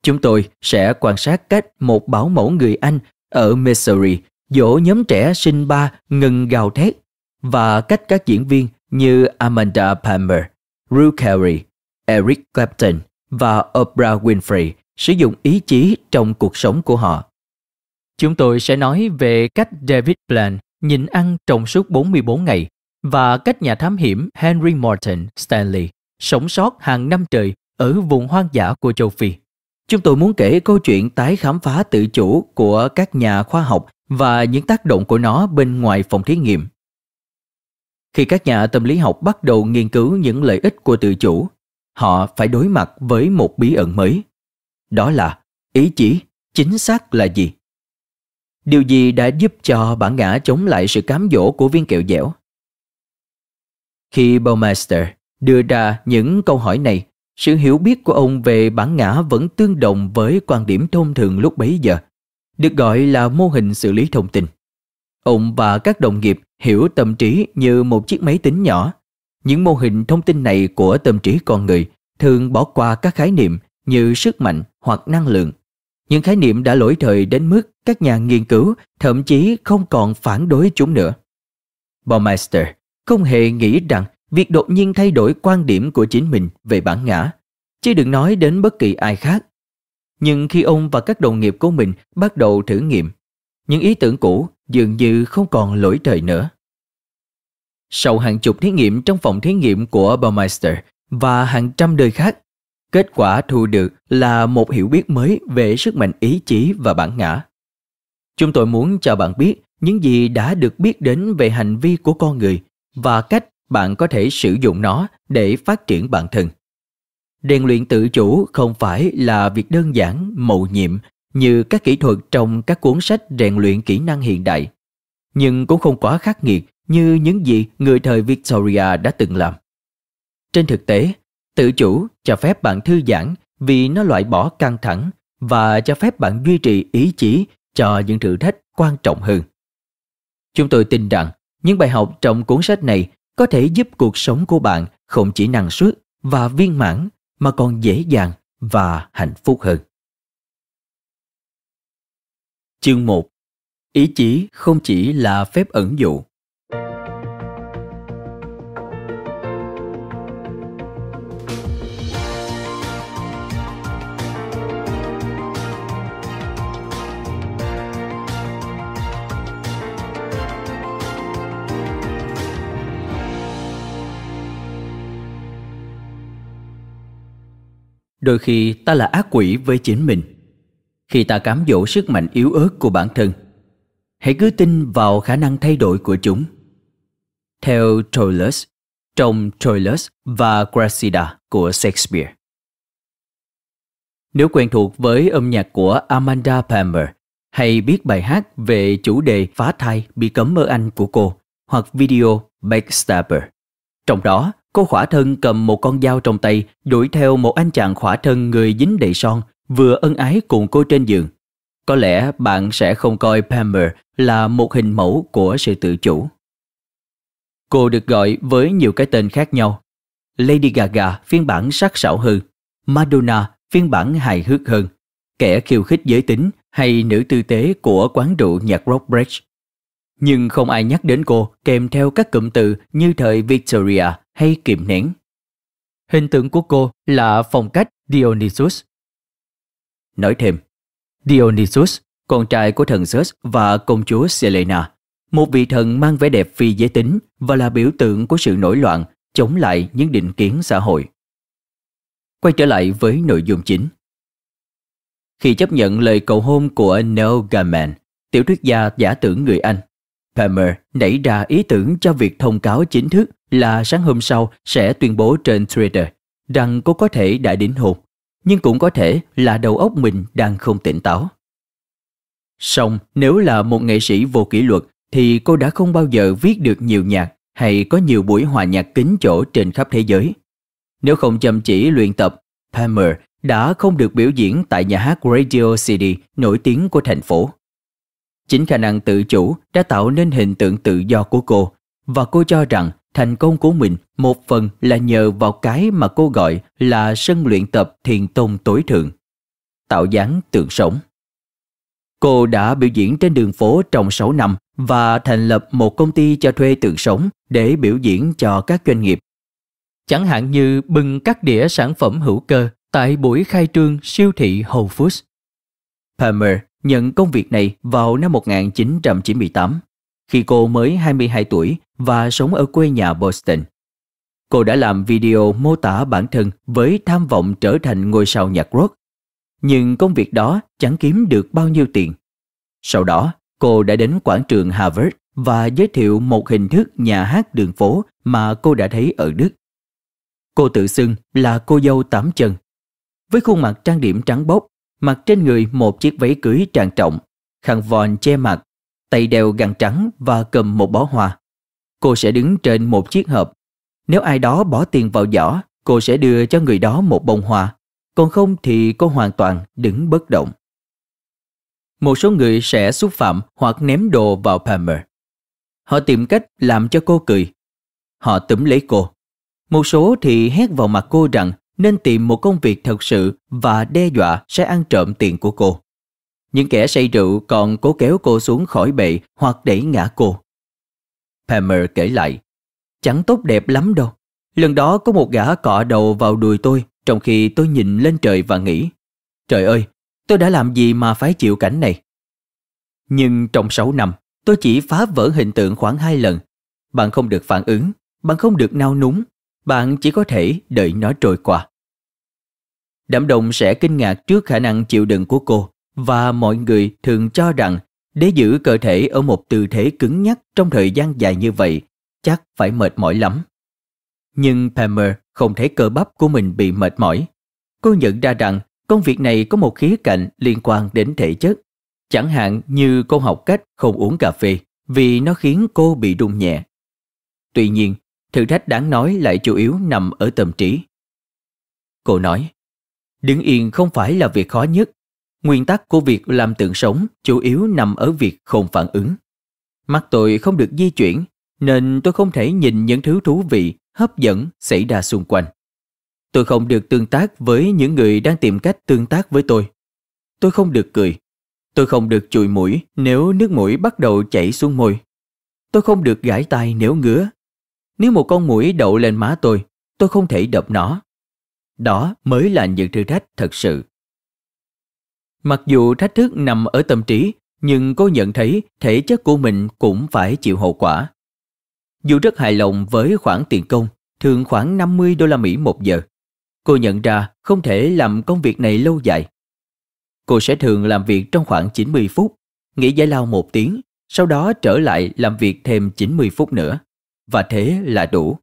Chúng tôi sẽ quan sát cách một bảo mẫu người Anh ở Missouri dỗ nhóm trẻ sinh ba ngừng gào thét và cách các diễn viên như Amanda Palmer, Drew Carey, Eric Clapton và Oprah Winfrey sử dụng ý chí trong cuộc sống của họ. Chúng tôi sẽ nói về cách David Blaine nhịn ăn trong suốt 44 ngày và cách nhà thám hiểm Henry Morton Stanley sống sót hàng năm trời ở vùng hoang dã của châu Phi. Chúng tôi muốn kể câu chuyện tái khám phá tự chủ của các nhà khoa học và những tác động của nó bên ngoài phòng thí nghiệm. Khi các nhà tâm lý học bắt đầu nghiên cứu những lợi ích của tự chủ, họ phải đối mặt với một bí ẩn mới. Đó là ý chí chính xác là gì? Điều gì đã giúp cho bản ngã chống lại sự cám dỗ của viên kẹo dẻo? Khi Baumeister đưa ra những câu hỏi này, sự hiểu biết của ông về bản ngã vẫn tương đồng với quan điểm thông thường lúc bấy giờ, được gọi là mô hình xử lý thông tin. Ông và các đồng nghiệp hiểu tâm trí như một chiếc máy tính nhỏ. Những mô hình thông tin này của tâm trí con người thường bỏ qua các khái niệm như sức mạnh hoặc năng lượng. Những khái niệm đã lỗi thời đến mức các nhà nghiên cứu thậm chí không còn phản đối chúng nữa. Baumeister không hề nghĩ rằng việc đột nhiên thay đổi quan điểm của chính mình về bản ngã, chứ đừng nói đến bất kỳ ai khác. Nhưng khi ông và các đồng nghiệp của mình bắt đầu thử nghiệm, những ý tưởng cũ dường như không còn lỗi thời nữa. Sau hàng chục thí nghiệm trong phòng thí nghiệm của Baumeister và hàng trăm đời khác, kết quả thu được là một hiểu biết mới về sức mạnh ý chí và bản ngã. Chúng tôi muốn cho bạn biết những gì đã được biết đến về hành vi của con người và cách bạn có thể sử dụng nó để phát triển bản thân. Rèn luyện tự chủ không phải là việc đơn giản, mầu nhiệm như các kỹ thuật trong các cuốn sách rèn luyện kỹ năng hiện đại, nhưng cũng không quá khắc nghiệt như những gì người thời Victoria đã từng làm. Trên thực tế, tự chủ cho phép bạn thư giãn vì nó loại bỏ căng thẳng và cho phép bạn duy trì ý chí cho những thử thách quan trọng hơn. Chúng tôi tin rằng những bài học trong cuốn sách này có thể giúp cuộc sống của bạn không chỉ năng suất và viên mãn mà còn dễ dàng và hạnh phúc hơn. Chương 1 Ý chí không chỉ là phép ẩn dụ Đôi khi ta là ác quỷ với chính mình. Khi ta cám dỗ sức mạnh yếu ớt của bản thân, hãy cứ tin vào khả năng thay đổi của chúng. Theo Troilus, trong Troilus và Cressida của Shakespeare. Nếu quen thuộc với âm nhạc của Amanda Palmer hay biết bài hát về chủ đề phá thai bị cấm ở Anh của cô hoặc video Backstabber. Trong đó Cô khỏa thân cầm một con dao trong tay, đuổi theo một anh chàng khỏa thân người dính đầy son, vừa ân ái cùng cô trên giường. Có lẽ bạn sẽ không coi Pamper là một hình mẫu của sự tự chủ. Cô được gọi với nhiều cái tên khác nhau. Lady Gaga phiên bản sắc sảo hơn, Madonna phiên bản hài hước hơn, kẻ khiêu khích giới tính hay nữ tư tế của quán rượu nhạc rock bridge. Nhưng không ai nhắc đến cô kèm theo các cụm từ như thời Victoria hay kiềm nén. Hình tượng của cô là phong cách Dionysus. Nói thêm, Dionysus, con trai của thần Zeus và công chúa Selena, một vị thần mang vẻ đẹp phi giới tính và là biểu tượng của sự nổi loạn chống lại những định kiến xã hội. Quay trở lại với nội dung chính. Khi chấp nhận lời cầu hôn của Neil Gaiman, tiểu thuyết gia giả tưởng người Anh, Palmer nảy ra ý tưởng cho việc thông cáo chính thức là sáng hôm sau sẽ tuyên bố trên Twitter rằng cô có thể đã đính hôn, nhưng cũng có thể là đầu óc mình đang không tỉnh táo. Song nếu là một nghệ sĩ vô kỷ luật thì cô đã không bao giờ viết được nhiều nhạc hay có nhiều buổi hòa nhạc kính chỗ trên khắp thế giới. Nếu không chăm chỉ luyện tập, Palmer đã không được biểu diễn tại nhà hát Radio City nổi tiếng của thành phố. Chính khả năng tự chủ đã tạo nên hình tượng tự do của cô và cô cho rằng thành công của mình một phần là nhờ vào cái mà cô gọi là sân luyện tập thiền tông tối thượng. Tạo dáng tượng sống. Cô đã biểu diễn trên đường phố trong 6 năm và thành lập một công ty cho thuê tượng sống để biểu diễn cho các doanh nghiệp. Chẳng hạn như bưng các đĩa sản phẩm hữu cơ tại buổi khai trương siêu thị Whole Foods. Palmer nhận công việc này vào năm 1998, khi cô mới 22 tuổi và sống ở quê nhà Boston. Cô đã làm video mô tả bản thân với tham vọng trở thành ngôi sao nhạc rock. Nhưng công việc đó chẳng kiếm được bao nhiêu tiền. Sau đó, cô đã đến quảng trường Harvard và giới thiệu một hình thức nhà hát đường phố mà cô đã thấy ở Đức. Cô tự xưng là cô dâu tám chân. Với khuôn mặt trang điểm trắng bóc, mặc trên người một chiếc váy cưới trang trọng, khăn vòn che mặt, tay đeo găng trắng và cầm một bó hoa. Cô sẽ đứng trên một chiếc hộp. Nếu ai đó bỏ tiền vào giỏ, cô sẽ đưa cho người đó một bông hoa. Còn không thì cô hoàn toàn đứng bất động. Một số người sẽ xúc phạm hoặc ném đồ vào Palmer. Họ tìm cách làm cho cô cười. Họ túm lấy cô. Một số thì hét vào mặt cô rằng nên tìm một công việc thật sự và đe dọa sẽ ăn trộm tiền của cô. Những kẻ say rượu còn cố kéo cô xuống khỏi bệ hoặc đẩy ngã cô. Palmer kể lại, chẳng tốt đẹp lắm đâu. Lần đó có một gã cọ đầu vào đùi tôi trong khi tôi nhìn lên trời và nghĩ, trời ơi, tôi đã làm gì mà phải chịu cảnh này? Nhưng trong 6 năm, tôi chỉ phá vỡ hình tượng khoảng hai lần. Bạn không được phản ứng, bạn không được nao núng, bạn chỉ có thể đợi nó trôi qua. Đám đông sẽ kinh ngạc trước khả năng chịu đựng của cô và mọi người thường cho rằng để giữ cơ thể ở một tư thế cứng nhắc trong thời gian dài như vậy chắc phải mệt mỏi lắm. Nhưng Palmer không thấy cơ bắp của mình bị mệt mỏi. Cô nhận ra rằng công việc này có một khía cạnh liên quan đến thể chất. Chẳng hạn như cô học cách không uống cà phê vì nó khiến cô bị rung nhẹ. Tuy nhiên, thử thách đáng nói lại chủ yếu nằm ở tâm trí. Cô nói, đứng yên không phải là việc khó nhất nguyên tắc của việc làm tượng sống chủ yếu nằm ở việc không phản ứng. Mắt tôi không được di chuyển, nên tôi không thể nhìn những thứ thú vị, hấp dẫn xảy ra xung quanh. Tôi không được tương tác với những người đang tìm cách tương tác với tôi. Tôi không được cười. Tôi không được chùi mũi nếu nước mũi bắt đầu chảy xuống môi. Tôi không được gãi tay nếu ngứa. Nếu một con mũi đậu lên má tôi, tôi không thể đập nó. Đó mới là những thử thách thật sự. Mặc dù thách thức nằm ở tâm trí, nhưng cô nhận thấy thể chất của mình cũng phải chịu hậu quả. Dù rất hài lòng với khoản tiền công, thường khoảng 50 đô la Mỹ một giờ, cô nhận ra không thể làm công việc này lâu dài. Cô sẽ thường làm việc trong khoảng 90 phút, nghỉ giải lao một tiếng, sau đó trở lại làm việc thêm 90 phút nữa. Và thế là đủ.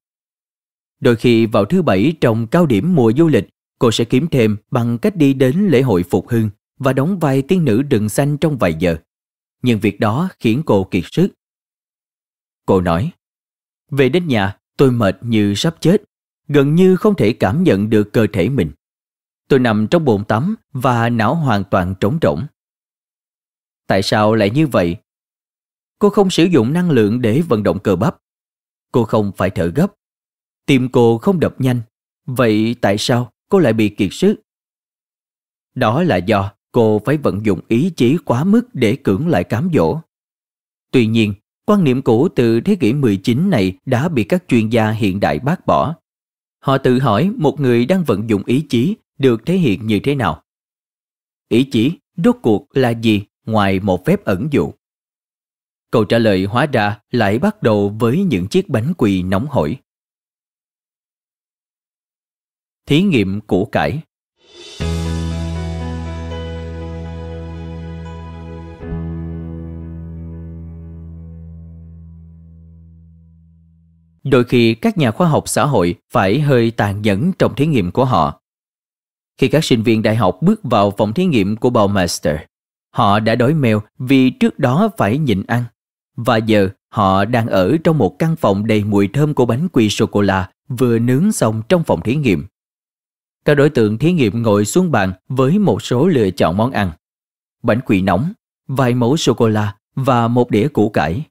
Đôi khi vào thứ bảy trong cao điểm mùa du lịch, cô sẽ kiếm thêm bằng cách đi đến lễ hội phục hưng và đóng vai tiên nữ rừng xanh trong vài giờ. Nhưng việc đó khiến cô kiệt sức. Cô nói, về đến nhà tôi mệt như sắp chết, gần như không thể cảm nhận được cơ thể mình. Tôi nằm trong bồn tắm và não hoàn toàn trống rỗng. Tại sao lại như vậy? Cô không sử dụng năng lượng để vận động cơ bắp. Cô không phải thở gấp. Tim cô không đập nhanh. Vậy tại sao cô lại bị kiệt sức? Đó là do cô phải vận dụng ý chí quá mức để cưỡng lại cám dỗ. Tuy nhiên, quan niệm cũ từ thế kỷ 19 này đã bị các chuyên gia hiện đại bác bỏ. Họ tự hỏi một người đang vận dụng ý chí được thể hiện như thế nào. Ý chí rốt cuộc là gì ngoài một phép ẩn dụ? Câu trả lời hóa ra lại bắt đầu với những chiếc bánh quỳ nóng hổi. Thí nghiệm củ cải Đôi khi các nhà khoa học xã hội phải hơi tàn nhẫn trong thí nghiệm của họ. Khi các sinh viên đại học bước vào phòng thí nghiệm của Baumeister, họ đã đói mèo vì trước đó phải nhịn ăn. Và giờ họ đang ở trong một căn phòng đầy mùi thơm của bánh quy sô-cô-la vừa nướng xong trong phòng thí nghiệm. Các đối tượng thí nghiệm ngồi xuống bàn với một số lựa chọn món ăn. Bánh quỳ nóng, vài mẫu sô-cô-la và một đĩa củ cải.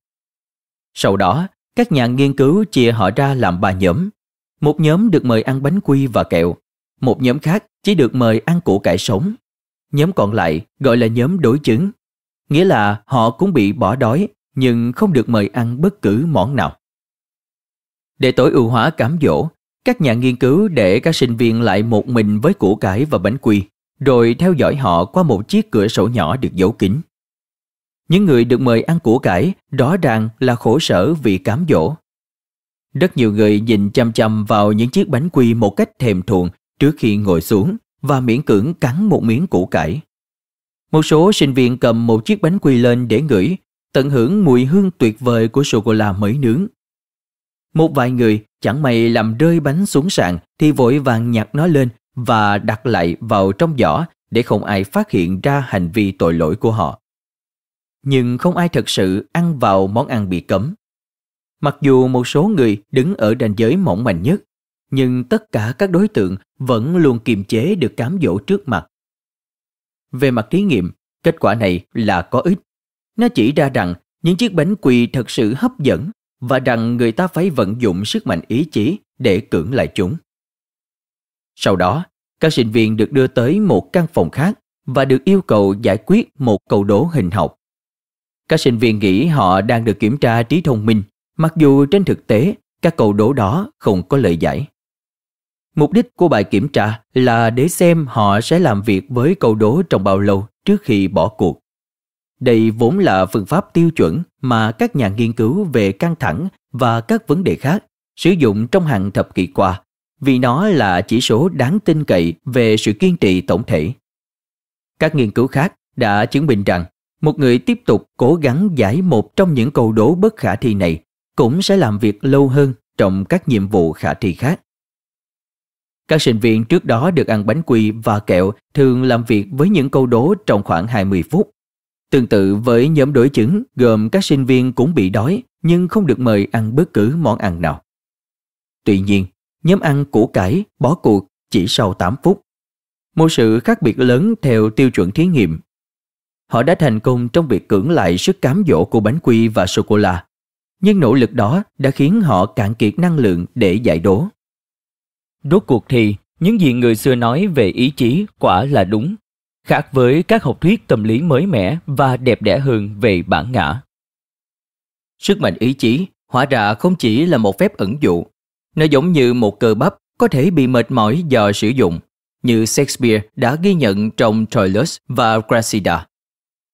Sau đó, các nhà nghiên cứu chia họ ra làm ba nhóm. Một nhóm được mời ăn bánh quy và kẹo, một nhóm khác chỉ được mời ăn củ cải sống. Nhóm còn lại gọi là nhóm đối chứng, nghĩa là họ cũng bị bỏ đói nhưng không được mời ăn bất cứ món nào. Để tối ưu hóa cám dỗ, các nhà nghiên cứu để các sinh viên lại một mình với củ cải và bánh quy, rồi theo dõi họ qua một chiếc cửa sổ nhỏ được giấu kín. Những người được mời ăn củ cải rõ ràng là khổ sở vì cám dỗ. Rất nhiều người nhìn chăm chăm vào những chiếc bánh quy một cách thèm thuồng trước khi ngồi xuống và miễn cưỡng cắn một miếng củ cải. Một số sinh viên cầm một chiếc bánh quy lên để ngửi, tận hưởng mùi hương tuyệt vời của sô-cô-la mới nướng. Một vài người chẳng may làm rơi bánh xuống sàn thì vội vàng nhặt nó lên và đặt lại vào trong giỏ để không ai phát hiện ra hành vi tội lỗi của họ nhưng không ai thật sự ăn vào món ăn bị cấm. Mặc dù một số người đứng ở ranh giới mỏng manh nhất, nhưng tất cả các đối tượng vẫn luôn kiềm chế được cám dỗ trước mặt. Về mặt thí nghiệm, kết quả này là có ích. Nó chỉ ra rằng những chiếc bánh quỳ thật sự hấp dẫn và rằng người ta phải vận dụng sức mạnh ý chí để cưỡng lại chúng. Sau đó, các sinh viên được đưa tới một căn phòng khác và được yêu cầu giải quyết một câu đố hình học. Các sinh viên nghĩ họ đang được kiểm tra trí thông minh, mặc dù trên thực tế các câu đố đó không có lời giải. Mục đích của bài kiểm tra là để xem họ sẽ làm việc với câu đố trong bao lâu trước khi bỏ cuộc. Đây vốn là phương pháp tiêu chuẩn mà các nhà nghiên cứu về căng thẳng và các vấn đề khác sử dụng trong hàng thập kỷ qua vì nó là chỉ số đáng tin cậy về sự kiên trì tổng thể. Các nghiên cứu khác đã chứng minh rằng một người tiếp tục cố gắng giải một trong những câu đố bất khả thi này cũng sẽ làm việc lâu hơn trong các nhiệm vụ khả thi khác. Các sinh viên trước đó được ăn bánh quy và kẹo thường làm việc với những câu đố trong khoảng 20 phút. Tương tự với nhóm đối chứng gồm các sinh viên cũng bị đói nhưng không được mời ăn bất cứ món ăn nào. Tuy nhiên, nhóm ăn củ cải bỏ cuộc chỉ sau 8 phút. một sự khác biệt lớn theo tiêu chuẩn thí nghiệm. Họ đã thành công trong việc cưỡng lại sức cám dỗ của bánh quy và sô-cô-la, nhưng nỗ lực đó đã khiến họ cạn kiệt năng lượng để giải đố. Rốt cuộc thì, những gì người xưa nói về ý chí quả là đúng, khác với các học thuyết tâm lý mới mẻ và đẹp đẽ hơn về bản ngã. Sức mạnh ý chí hóa ra không chỉ là một phép ẩn dụ, nó giống như một cơ bắp có thể bị mệt mỏi do sử dụng, như Shakespeare đã ghi nhận trong Troilus và Cressida.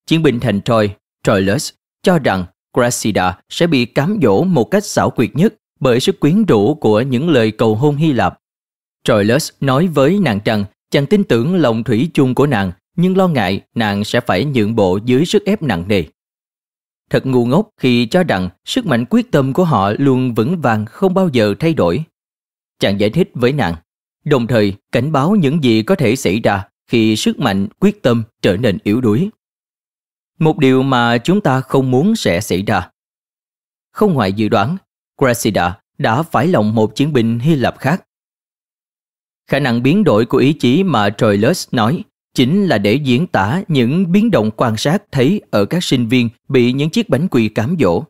Chiến binh thành Troy, Troilus, cho rằng Cressida sẽ bị cám dỗ một cách xảo quyệt nhất bởi sức quyến rũ của những lời cầu hôn Hy Lạp. Troilus nói với nàng rằng chàng tin tưởng lòng thủy chung của nàng nhưng lo ngại nàng sẽ phải nhượng bộ dưới sức ép nặng nề. Thật ngu ngốc khi cho rằng sức mạnh quyết tâm của họ luôn vững vàng không bao giờ thay đổi. Chàng giải thích với nàng, đồng thời cảnh báo những gì có thể xảy ra khi sức mạnh quyết tâm trở nên yếu đuối. Một điều mà chúng ta không muốn sẽ xảy ra. Không ngoài dự đoán, Cressida đã phải lòng một chiến binh Hy Lạp khác. Khả năng biến đổi của ý chí mà Troilus nói chính là để diễn tả những biến động quan sát thấy ở các sinh viên bị những chiếc bánh quy cám dỗ.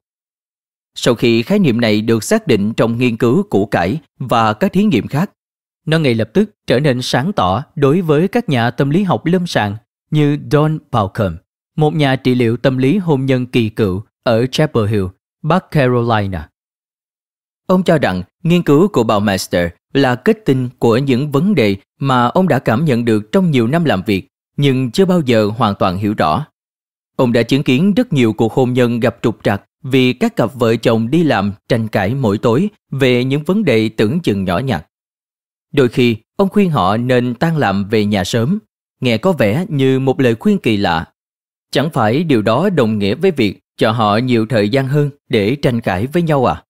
Sau khi khái niệm này được xác định trong nghiên cứu củ cải và các thí nghiệm khác, nó ngay lập tức trở nên sáng tỏ đối với các nhà tâm lý học lâm sàng như Don Balcom, một nhà trị liệu tâm lý hôn nhân kỳ cựu ở Chapel Hill, Bắc Carolina. Ông cho rằng nghiên cứu của Baumeister là kết tinh của những vấn đề mà ông đã cảm nhận được trong nhiều năm làm việc nhưng chưa bao giờ hoàn toàn hiểu rõ. Ông đã chứng kiến rất nhiều cuộc hôn nhân gặp trục trặc vì các cặp vợ chồng đi làm tranh cãi mỗi tối về những vấn đề tưởng chừng nhỏ nhặt. Đôi khi, ông khuyên họ nên tan làm về nhà sớm, nghe có vẻ như một lời khuyên kỳ lạ. Chẳng phải điều đó đồng nghĩa với việc cho họ nhiều thời gian hơn để tranh cãi với nhau à?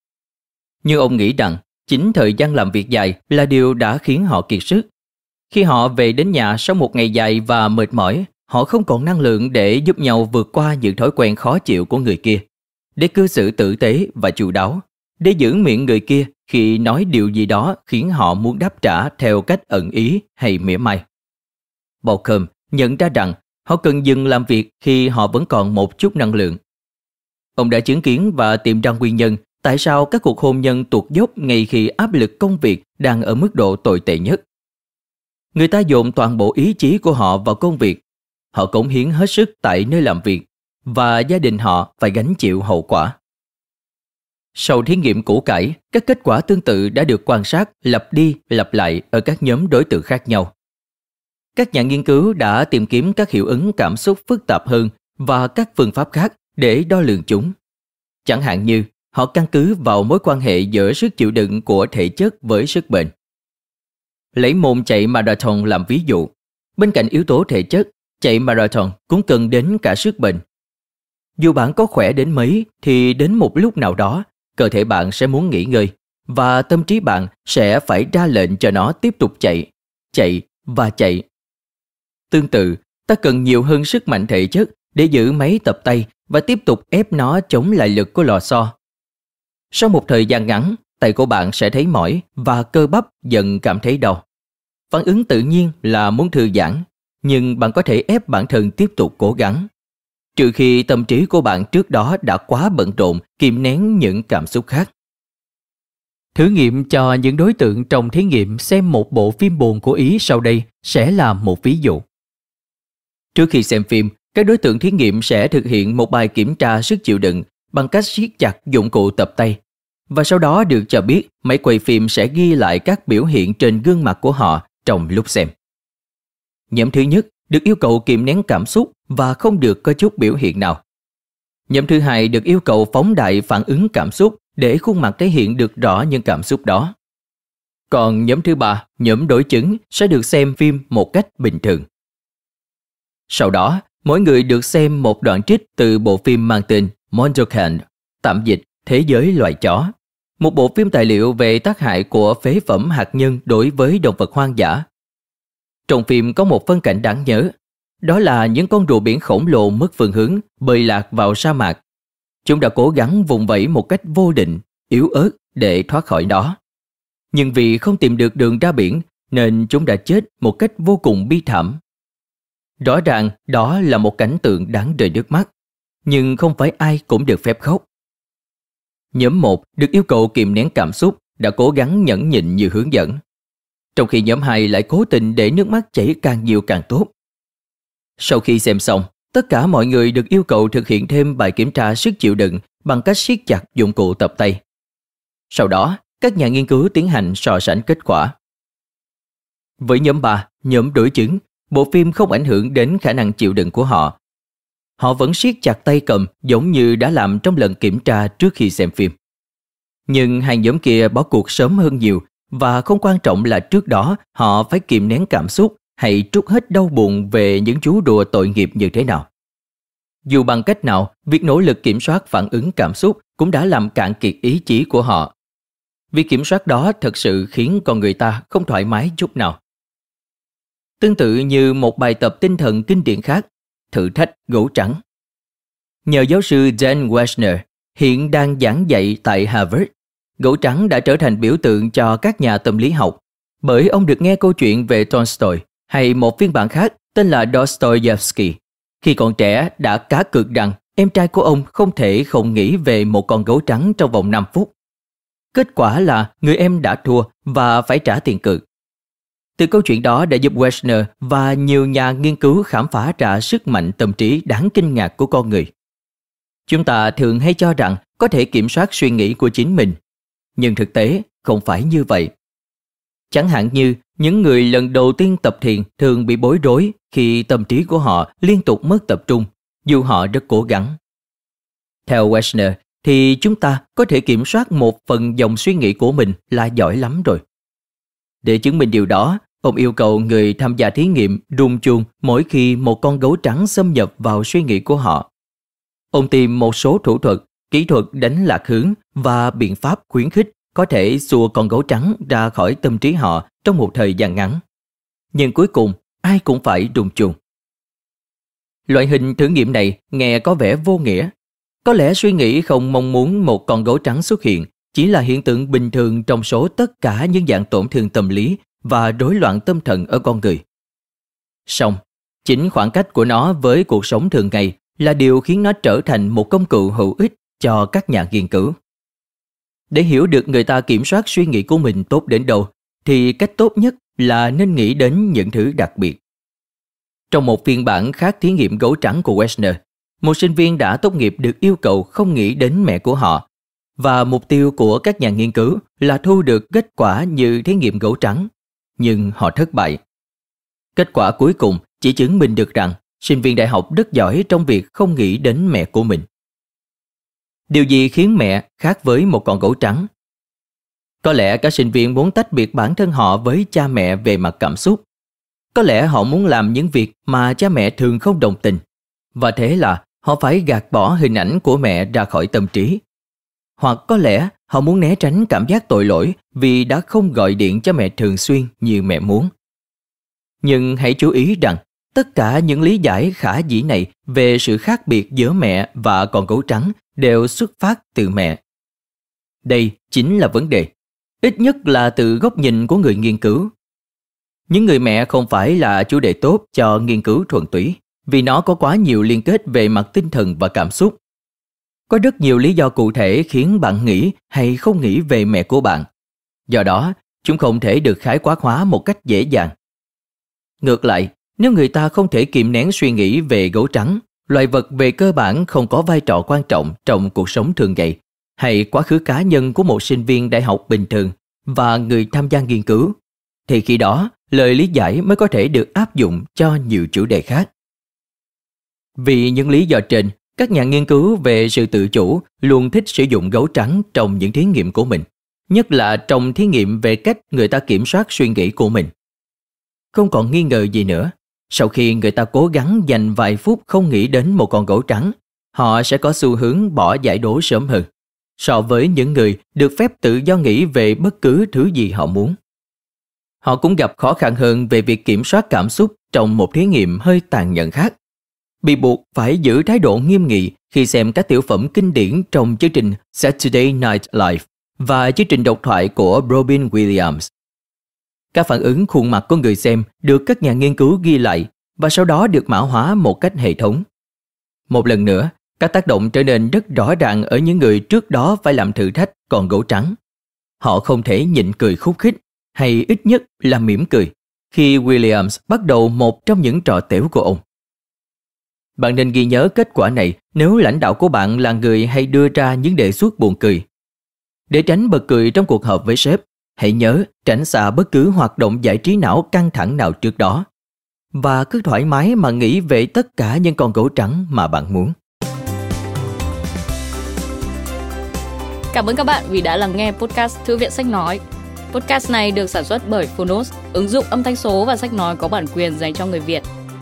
như ông nghĩ rằng chính thời gian làm việc dài là điều đã khiến họ kiệt sức. Khi họ về đến nhà sau một ngày dài và mệt mỏi, họ không còn năng lượng để giúp nhau vượt qua những thói quen khó chịu của người kia, để cư xử tử tế và chu đáo, để giữ miệng người kia khi nói điều gì đó khiến họ muốn đáp trả theo cách ẩn ý hay mỉa mai. Balcom nhận ra rằng họ cần dừng làm việc khi họ vẫn còn một chút năng lượng. Ông đã chứng kiến và tìm ra nguyên nhân tại sao các cuộc hôn nhân tuột dốc ngay khi áp lực công việc đang ở mức độ tồi tệ nhất. Người ta dồn toàn bộ ý chí của họ vào công việc. Họ cống hiến hết sức tại nơi làm việc và gia đình họ phải gánh chịu hậu quả. Sau thí nghiệm củ cải, các kết quả tương tự đã được quan sát lặp đi lặp lại ở các nhóm đối tượng khác nhau. Các nhà nghiên cứu đã tìm kiếm các hiệu ứng cảm xúc phức tạp hơn và các phương pháp khác để đo lường chúng. Chẳng hạn như họ căn cứ vào mối quan hệ giữa sức chịu đựng của thể chất với sức bền. Lấy môn chạy marathon làm ví dụ, bên cạnh yếu tố thể chất, chạy marathon cũng cần đến cả sức bền. Dù bạn có khỏe đến mấy thì đến một lúc nào đó, cơ thể bạn sẽ muốn nghỉ ngơi và tâm trí bạn sẽ phải ra lệnh cho nó tiếp tục chạy, chạy và chạy. Tương tự, ta cần nhiều hơn sức mạnh thể chất để giữ máy tập tay và tiếp tục ép nó chống lại lực của lò xo. Sau một thời gian ngắn, tay của bạn sẽ thấy mỏi và cơ bắp dần cảm thấy đau. Phản ứng tự nhiên là muốn thư giãn, nhưng bạn có thể ép bản thân tiếp tục cố gắng. Trừ khi tâm trí của bạn trước đó đã quá bận rộn kìm nén những cảm xúc khác. Thử nghiệm cho những đối tượng trong thí nghiệm xem một bộ phim buồn của Ý sau đây sẽ là một ví dụ. Trước khi xem phim, các đối tượng thí nghiệm sẽ thực hiện một bài kiểm tra sức chịu đựng bằng cách siết chặt dụng cụ tập tay. Và sau đó được cho biết máy quay phim sẽ ghi lại các biểu hiện trên gương mặt của họ trong lúc xem. Nhóm thứ nhất được yêu cầu kiềm nén cảm xúc và không được có chút biểu hiện nào. Nhóm thứ hai được yêu cầu phóng đại phản ứng cảm xúc để khuôn mặt thể hiện được rõ những cảm xúc đó. Còn nhóm thứ ba, nhóm đối chứng sẽ được xem phim một cách bình thường. Sau đó, mỗi người được xem một đoạn trích từ bộ phim mang tên Mondokan, tạm dịch Thế giới loài chó. Một bộ phim tài liệu về tác hại của phế phẩm hạt nhân đối với động vật hoang dã. Trong phim có một phân cảnh đáng nhớ, đó là những con rùa biển khổng lồ mất phương hướng bơi lạc vào sa mạc. Chúng đã cố gắng vùng vẫy một cách vô định, yếu ớt để thoát khỏi đó. Nhưng vì không tìm được đường ra biển, nên chúng đã chết một cách vô cùng bi thảm. Rõ ràng đó là một cảnh tượng đáng rơi nước mắt, nhưng không phải ai cũng được phép khóc. Nhóm 1 được yêu cầu kiềm nén cảm xúc đã cố gắng nhẫn nhịn như hướng dẫn. Trong khi nhóm 2 lại cố tình để nước mắt chảy càng nhiều càng tốt. Sau khi xem xong, tất cả mọi người được yêu cầu thực hiện thêm bài kiểm tra sức chịu đựng bằng cách siết chặt dụng cụ tập tay. Sau đó, các nhà nghiên cứu tiến hành so sánh kết quả. Với nhóm 3, nhóm đối chứng, bộ phim không ảnh hưởng đến khả năng chịu đựng của họ. Họ vẫn siết chặt tay cầm giống như đã làm trong lần kiểm tra trước khi xem phim. Nhưng hai nhóm kia bỏ cuộc sớm hơn nhiều và không quan trọng là trước đó họ phải kiềm nén cảm xúc hay trút hết đau buồn về những chú đùa tội nghiệp như thế nào. Dù bằng cách nào, việc nỗ lực kiểm soát phản ứng cảm xúc cũng đã làm cạn kiệt ý chí của họ. Việc kiểm soát đó thật sự khiến con người ta không thoải mái chút nào. Tương tự như một bài tập tinh thần kinh điển khác, thử thách gỗ trắng. Nhờ giáo sư Dan Wessner hiện đang giảng dạy tại Harvard, gỗ trắng đã trở thành biểu tượng cho các nhà tâm lý học bởi ông được nghe câu chuyện về Tolstoy hay một phiên bản khác tên là Dostoyevsky. Khi còn trẻ đã cá cược rằng em trai của ông không thể không nghĩ về một con gấu trắng trong vòng 5 phút. Kết quả là người em đã thua và phải trả tiền cược. Từ câu chuyện đó đã giúp Wessner và nhiều nhà nghiên cứu khám phá ra sức mạnh tâm trí đáng kinh ngạc của con người. Chúng ta thường hay cho rằng có thể kiểm soát suy nghĩ của chính mình, nhưng thực tế không phải như vậy. Chẳng hạn như những người lần đầu tiên tập thiền thường bị bối rối khi tâm trí của họ liên tục mất tập trung, dù họ rất cố gắng. Theo Wessner, thì chúng ta có thể kiểm soát một phần dòng suy nghĩ của mình là giỏi lắm rồi. Để chứng minh điều đó, ông yêu cầu người tham gia thí nghiệm rung chuông mỗi khi một con gấu trắng xâm nhập vào suy nghĩ của họ. Ông tìm một số thủ thuật, kỹ thuật đánh lạc hướng và biện pháp khuyến khích có thể xua con gấu trắng ra khỏi tâm trí họ trong một thời gian ngắn. Nhưng cuối cùng, ai cũng phải rung chuông. Loại hình thử nghiệm này nghe có vẻ vô nghĩa. Có lẽ suy nghĩ không mong muốn một con gấu trắng xuất hiện chỉ là hiện tượng bình thường trong số tất cả những dạng tổn thương tâm lý và rối loạn tâm thần ở con người. Song, chính khoảng cách của nó với cuộc sống thường ngày là điều khiến nó trở thành một công cụ hữu ích cho các nhà nghiên cứu. Để hiểu được người ta kiểm soát suy nghĩ của mình tốt đến đâu, thì cách tốt nhất là nên nghĩ đến những thứ đặc biệt. Trong một phiên bản khác thí nghiệm gấu trắng của Wessner, một sinh viên đã tốt nghiệp được yêu cầu không nghĩ đến mẹ của họ và mục tiêu của các nhà nghiên cứu là thu được kết quả như thí nghiệm gấu trắng, nhưng họ thất bại. Kết quả cuối cùng chỉ chứng minh được rằng sinh viên đại học rất giỏi trong việc không nghĩ đến mẹ của mình. Điều gì khiến mẹ khác với một con gấu trắng? Có lẽ các sinh viên muốn tách biệt bản thân họ với cha mẹ về mặt cảm xúc. Có lẽ họ muốn làm những việc mà cha mẹ thường không đồng tình. Và thế là họ phải gạt bỏ hình ảnh của mẹ ra khỏi tâm trí. Hoặc có lẽ họ muốn né tránh cảm giác tội lỗi vì đã không gọi điện cho mẹ thường xuyên như mẹ muốn. Nhưng hãy chú ý rằng tất cả những lý giải khả dĩ này về sự khác biệt giữa mẹ và con gấu trắng đều xuất phát từ mẹ. Đây chính là vấn đề, ít nhất là từ góc nhìn của người nghiên cứu. Những người mẹ không phải là chủ đề tốt cho nghiên cứu thuần túy, vì nó có quá nhiều liên kết về mặt tinh thần và cảm xúc. Có rất nhiều lý do cụ thể khiến bạn nghĩ hay không nghĩ về mẹ của bạn. Do đó, chúng không thể được khái quát hóa một cách dễ dàng. Ngược lại, nếu người ta không thể kiềm nén suy nghĩ về gấu trắng, loài vật về cơ bản không có vai trò quan trọng trong cuộc sống thường ngày, hay quá khứ cá nhân của một sinh viên đại học bình thường và người tham gia nghiên cứu, thì khi đó lời lý giải mới có thể được áp dụng cho nhiều chủ đề khác. Vì những lý do trên, các nhà nghiên cứu về sự tự chủ luôn thích sử dụng gấu trắng trong những thí nghiệm của mình, nhất là trong thí nghiệm về cách người ta kiểm soát suy nghĩ của mình. Không còn nghi ngờ gì nữa, sau khi người ta cố gắng dành vài phút không nghĩ đến một con gấu trắng, họ sẽ có xu hướng bỏ giải đố sớm hơn so với những người được phép tự do nghĩ về bất cứ thứ gì họ muốn. Họ cũng gặp khó khăn hơn về việc kiểm soát cảm xúc trong một thí nghiệm hơi tàn nhẫn khác. Bị buộc phải giữ thái độ nghiêm nghị khi xem các tiểu phẩm kinh điển trong chương trình Saturday Night Live và chương trình độc thoại của Robin Williams. Các phản ứng khuôn mặt của người xem được các nhà nghiên cứu ghi lại và sau đó được mã hóa một cách hệ thống. Một lần nữa, các tác động trở nên rất rõ ràng ở những người trước đó phải làm thử thách còn gỗ trắng. Họ không thể nhịn cười khúc khích hay ít nhất là mỉm cười khi Williams bắt đầu một trong những trò tếu của ông. Bạn nên ghi nhớ kết quả này nếu lãnh đạo của bạn là người hay đưa ra những đề xuất buồn cười. Để tránh bật cười trong cuộc họp với sếp, hãy nhớ tránh xa bất cứ hoạt động giải trí não căng thẳng nào trước đó. Và cứ thoải mái mà nghĩ về tất cả những con gấu trắng mà bạn muốn. Cảm ơn các bạn vì đã lắng nghe podcast Thư viện Sách Nói. Podcast này được sản xuất bởi Phonos, ứng dụng âm thanh số và sách nói có bản quyền dành cho người Việt.